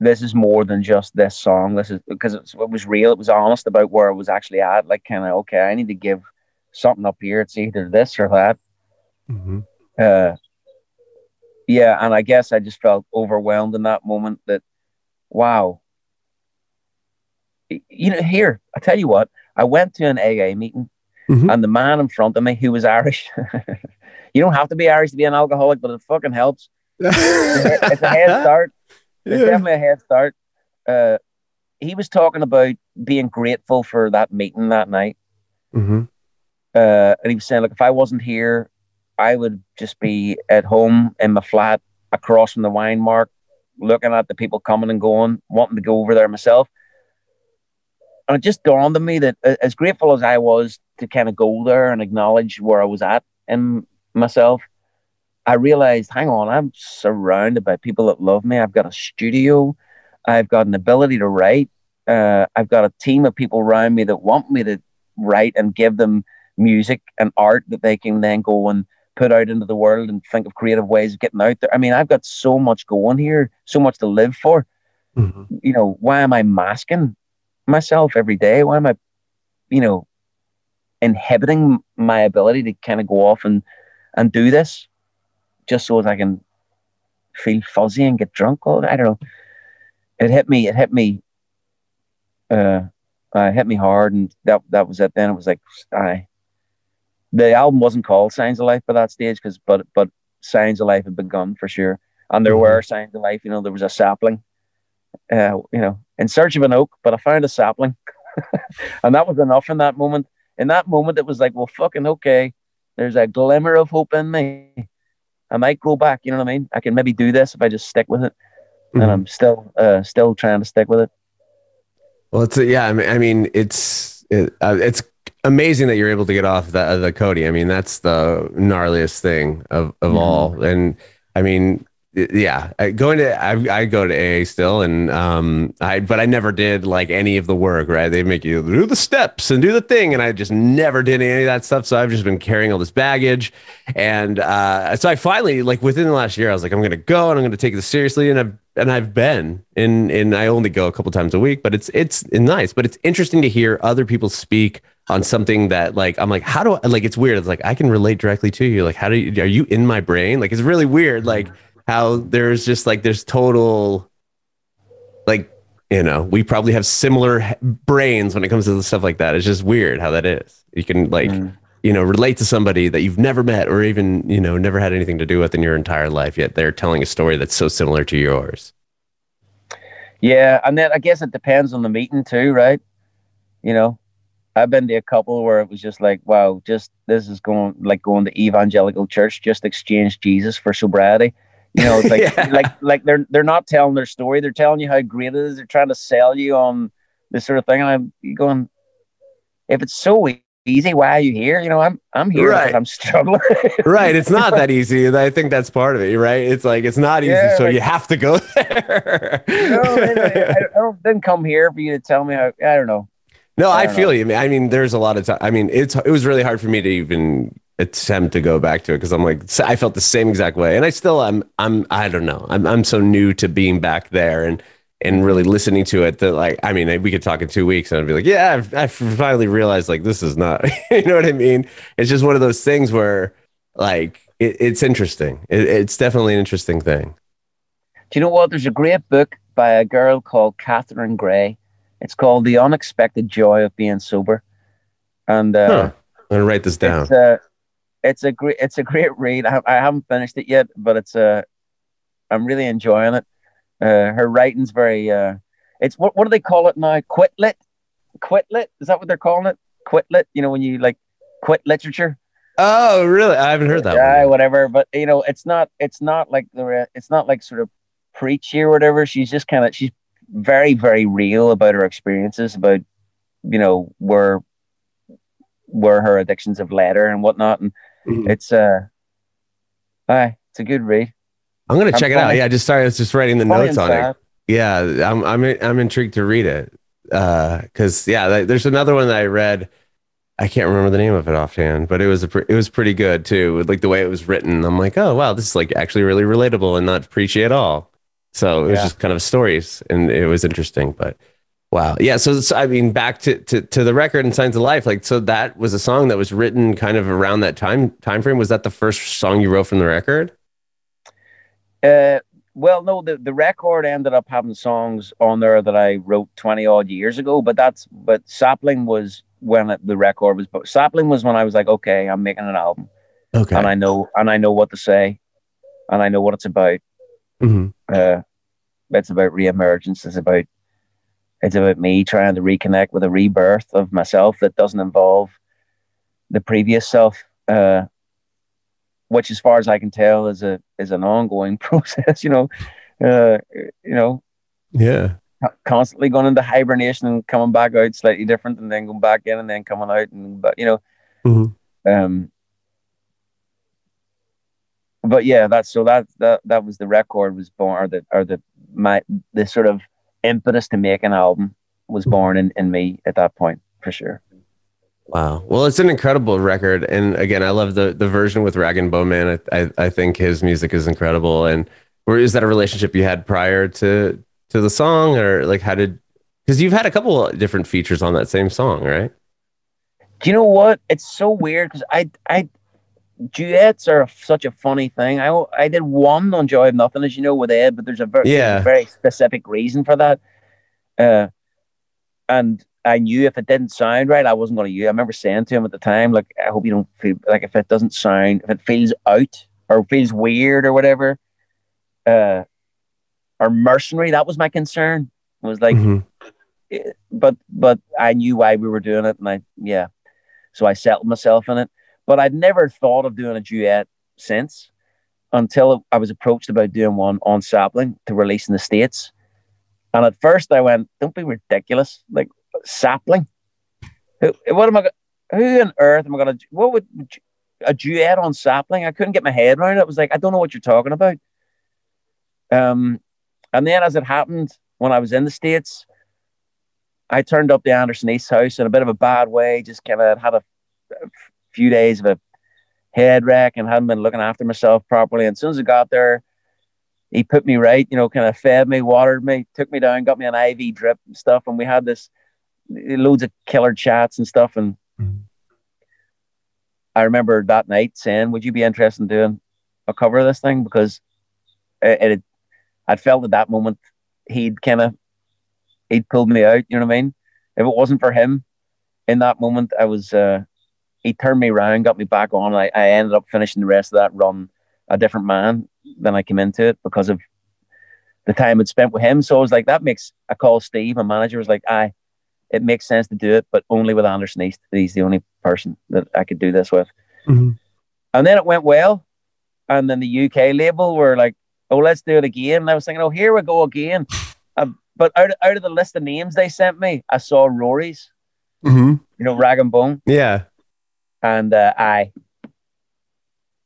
this is more than just this song. This is because it's, it was real. It was honest about where I was actually at. Like, kind of okay. I need to give something up here. It's either this or that. Mhm. Uh, yeah, and I guess I just felt overwhelmed in that moment. That wow. You know, here I tell you what. I went to an AA meeting Mhm. and the man in front of me who was Irish. *laughs* you don't have to be Irish to be an alcoholic, but it fucking helps. *laughs* It's a head start. It's Yeah. definitely a head start. Uh, he was talking about being grateful for that meeting that night. Mhm. Uh, and he was saying, like, if I wasn't here, I would just be at home in my flat across from the Winemark, looking at the people coming and going, wanting to go over there myself. And it just dawned on me that as grateful as I was to kind of go there and acknowledge where I was at in myself, I realized, hang on, I'm surrounded by people that love me. I've got a studio. I've got an ability to write. Uh, I've got a team of people around me that want me to write and give them music and art that they can then go and put out into the world and think of creative ways of getting out there. I mean, I've got so much going here, so much to live for. Mhm. You know, why am I masking myself every day? Why am I, you know, inhibiting my ability to kind of go off and and do this just so as I can feel fuzzy and get drunk? All I don't know. It hit me. It hit me. Uh, uh, hit me hard, and that that was it. Then it was like I. The album wasn't called Signs of Life by that stage, because but but Signs of Life had begun for sure, and there Mhm. were signs of life. You know, there was a sapling. Uh, you know, in search of an oak, but I found a sapling, *laughs* and that was enough in that moment. In that moment, it was like, well, fucking okay. There's a glimmer of hope in me. I might grow back. You know what I mean? I can maybe do this if I just stick with it, Mhm. and I'm still uh, still trying to stick with it. Well, it's yeah. I mean, I mean, it's it, uh, it's amazing that you're able to get off the the Cody. I mean, that's the gnarliest thing of of Mhm. all. And I mean, yeah, going to I, I go to AA still, and um, I but I never did like any of the work. Right? They make you do the steps and do the thing, and I just never did any of that stuff. So I've just been carrying all this baggage, and uh, so I finally like within the last year, I was like, I'm gonna go and I'm gonna take this seriously, and I've and I've been in and I only go a couple times a week, but it's it's nice. But it's interesting to hear other people speak on something that like I'm like, how do I like it's weird. It's like I can relate directly to you. Like, how do you are you in my brain? Like it's really weird, like how there's just like there's total like you know, we probably have similar brains when it comes to stuff like that. It's just weird how that is. You can like Mm. you know relate to somebody that you've never met or even you know never had anything to do with in your entire life yet they're telling a story that's so similar to yours Yeah, and then I guess it depends on the meeting too, right? You know, I've been to a couple where it was just like, wow, just this is going like going to evangelical church, just exchange Jesus for sobriety. You know, it's *laughs* like Yeah. like like they're they're not telling their story, they're telling you how great it is. They're trying to sell you on this sort of thing. And I'm going, if it's so easy, why are you here? You know, I'm I'm here Right. I'm struggling. *laughs* right it's not that easy i think that's part of it right it's like it's not easy Yeah, so like- you have to go *laughs* there no, I, I, didn't come here for you to tell me how. I don't know. no I i feel know. you i mean there's a lot of time i mean it's it was really hard for me to even attempt to go back to it because i'm like i felt the same exact way and i still i'm i'm i don't know i'm, I'm so new to being back there and and really listening to it that like i mean we could talk in two weeks and i'd be like yeah i've, I've finally realized like this is not *laughs* you know what i mean it's just one of those things where like it, it's interesting it, it's definitely an interesting thing Do you know what? There's a great book by a girl called Catherine Gray. It's called The Unexpected Joy of Being Sober. And uh, Huh. I'm gonna write this down. it's a it's a great it's a great read. I, I haven't finished it yet, but it's a I'm really enjoying it. Uh, her writing's very uh, it's what what do they call it now? Quitlit, quitlit is that what they're calling it? Quitlit, you know when you like quit literature, Oh, really? I haven't heard that yeah, one. whatever. But you know it's not it's not like the it's not like sort of preachy or whatever. She's just kind of she's very very real about her experiences about you know where where her addictions have led her and whatnot and Mhm. it's uh aye, it's a good read I'm gonna I'm check it out. Yeah, I just started just writing the notes on it. Yeah, I'm I'm I'm intrigued to read it. Uh, cause yeah, there's another one that I read. I can't remember the name of it offhand, but it was a pre- it was pretty good too. with, Like the way it was written, I'm like, oh wow, this is like actually really relatable and not preachy at all. So it was Yeah. just kind of stories, and it was interesting. But wow, yeah. So, so I mean, back to, to to the record and Signs of Life. Like, so that was a song that was written kind of around that time time frame. Was that the first song you wrote from the record? uh well no the, the record ended up having songs on there that i wrote 20 odd years ago but that's but sapling was when the record was but sapling was when i was like okay i'm making an album Okay. and i know and i know what to say and i know what it's about Mhm. uh, it's about reemergence. It's about it's about me trying to reconnect with a rebirth of myself that doesn't involve the previous self, uh, which, as far as I can tell, is a is an ongoing *laughs* process. You know, uh, you know, Yeah. constantly going into hibernation and coming back out slightly different, and then going back in and then coming out, and but you know, Mhm. um, but yeah, that's so that that that was the record was born, or the or the my the sort of impetus to make an album was born in, in me at that point for sure. Wow. Well, it's an incredible record, and again, I love the the version with Rag'n'Bone Man. I, I I think his music is incredible. And or is that a relationship you had prior to to the song, or like how did? Because you've had a couple of different features on that same song, right? Do you know what? It's so weird because I I duets are such a funny thing. I I did one on Joy of Nothing, as you know, with Ed, but there's a very Yeah. very specific reason for that. Uh, and I knew if it didn't sound right, I wasn't going to use. I remember saying to him at the time, like, I hope you don't feel like if it doesn't sound, if it feels out or feels weird or whatever, uh, or mercenary. That was my concern. It was like, Mhm. but but I knew why we were doing it, and I yeah, so I settled myself in it. But I'd never thought of doing a duet since until I was approached about doing one on Sapling to release in the states. And at first I went, "Don't be ridiculous! Like Sapling, who? What am I? Who on earth am I gonna? What would a duet on Sapling? I couldn't get my head around it. I was like, I don't know what you're talking about. Um, and then as it happened, when I was in the states, I turned up the Anderson East's house in a bit of a bad way. Just kind of had a few days of a head wreck and hadn't been looking after myself properly. And as soon as I got there, he put me right, you know, kind of fed me, watered me, took me down, got me an IV drip and stuff. And we had this loads of killer chats and stuff. And Mhm. I remember that night saying, "Would you be interested in doing a cover of this thing?" Because it, it I'd felt at that moment he'd kind of he'd pulled me out. You know what I mean? If it wasn't for him in that moment, I was uh, he turned me around, got me back on. I, I ended up finishing the rest of that run a different man than I came into it because of the time I'd spent with him. So I was like, that makes. I call Steve, my manager, was like, "I, it makes sense to do it, but only with Anderson East. He's the only person that I could do this with." Mhm. And then it went well. And then the UK label were like, oh, let's do it again. And I was thinking, oh, here we go again. *laughs* Um, but out, out of the list of names they sent me, I saw Rory's, Mhm. you know, Rag'n'Bone. Yeah. And uh, I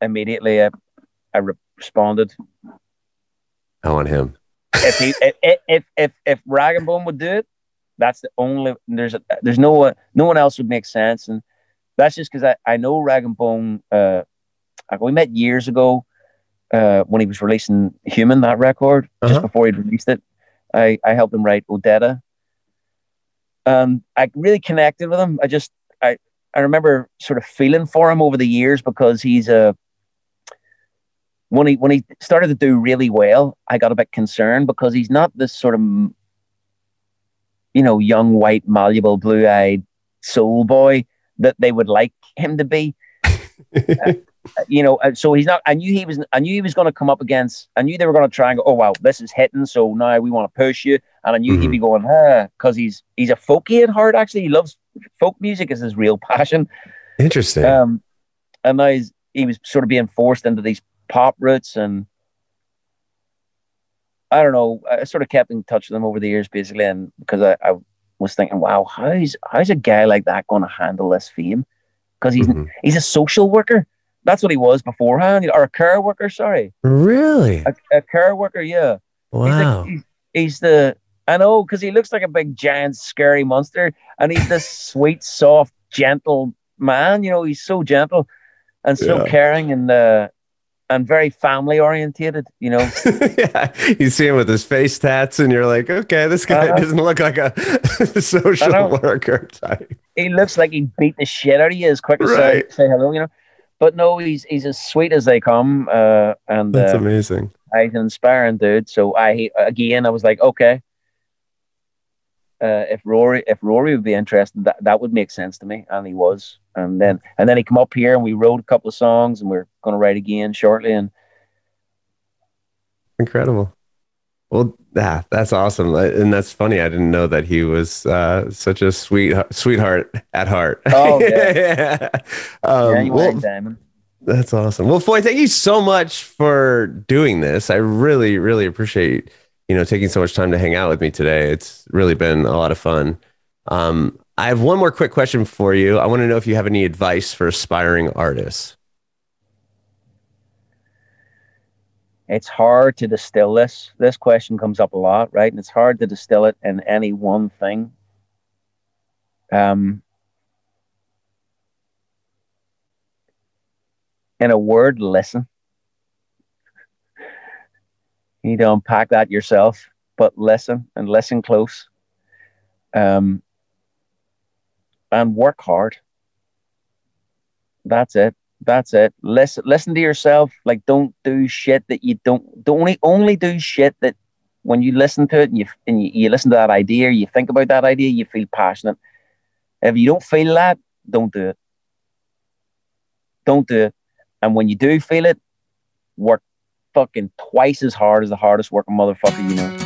immediately uh, I responded. I want him. If, he, *laughs* if, if, if, if Rag'n'Bone would do it, that's the only, there's, a, there's no, one- no one else would make sense. And that's just because I, I know Rag'n'Bone, uh, we met years ago uh, when he was releasing Human, that record, Uh-huh. just before he'd released it. I, I helped him write Odetta. Um, I really connected with him. I just, I, I remember sort of feeling for him over the years because he's a, when he when he started to do really well, I got a bit concerned because he's not this sort of you know, young, white, malleable, blue eyed soul boy that they would like him to be. uh, *laughs* you know, so he's not. I knew he was. I knew he was going to come up against. I knew they were going to try and go. Oh wow, this is hitting. So now we want to push you. And I knew mm-hmm. he'd be going, ah, because he's he's a folky at heart. Actually, he loves folk music. Is his real passion. Interesting. Um, and now he's, he was sort of being forced into these pop roots, and I don't know. I sort of kept in touch with him over the years, basically, and because I, I was thinking, wow, how's how's a guy like that going to handle this fame? Because he's mm-hmm. he's a social worker. That's what he was beforehand, or a care worker. Sorry, really, a, a care worker. Yeah. Wow. He's, he's, he's the I know because he looks like a big giant scary monster, and he's this *laughs* sweet, soft, gentle man. You know, he's so gentle and so yeah. caring and uh, and very family orientated. You know, *laughs* yeah. You see him with his face tats, and you're like, okay, this guy uh, doesn't look like a *laughs* social worker type. He looks like he beat the shit out of you as quick as right. say, say hello. You know, but no, he's he's as sweet as they come, uh, and that's uh, amazing. He's an inspiring dude. So I again, I was like, okay, uh, if Rory if Rory would be interested, that, that would make sense to me, and he was. And then and then he come up here and we wrote a couple of songs, and we're going to write again shortly. And incredible. Well, yeah, that's awesome, and that's funny. I didn't know that he was uh, such a sweet sweetheart at heart. Oh yeah, *laughs* yeah. Um, yeah well, Diamond. That's awesome. Well, Foy, thank you so much for doing this. I really, really appreciate you know, taking so much time to hang out with me today. It's really been a lot of fun. Um, I have one more quick question for you. I want to know if you have any advice for aspiring artists. It's hard to distill this. This question comes up a lot, right? And it's hard to distill it in any one thing. Um, in a word, listen. You need to unpack that yourself, but listen and listen close. Um, and work hard. That's it. That's it. Listen, listen to yourself. Like, don't do shit that you don't. Don't only only do shit that when you listen to it and you and you, you listen to that idea, you think about that idea, you feel passionate. If you don't feel that, don't do it. Don't do it. And when you do feel it, work fucking twice as hard as the hardest working motherfucker you know.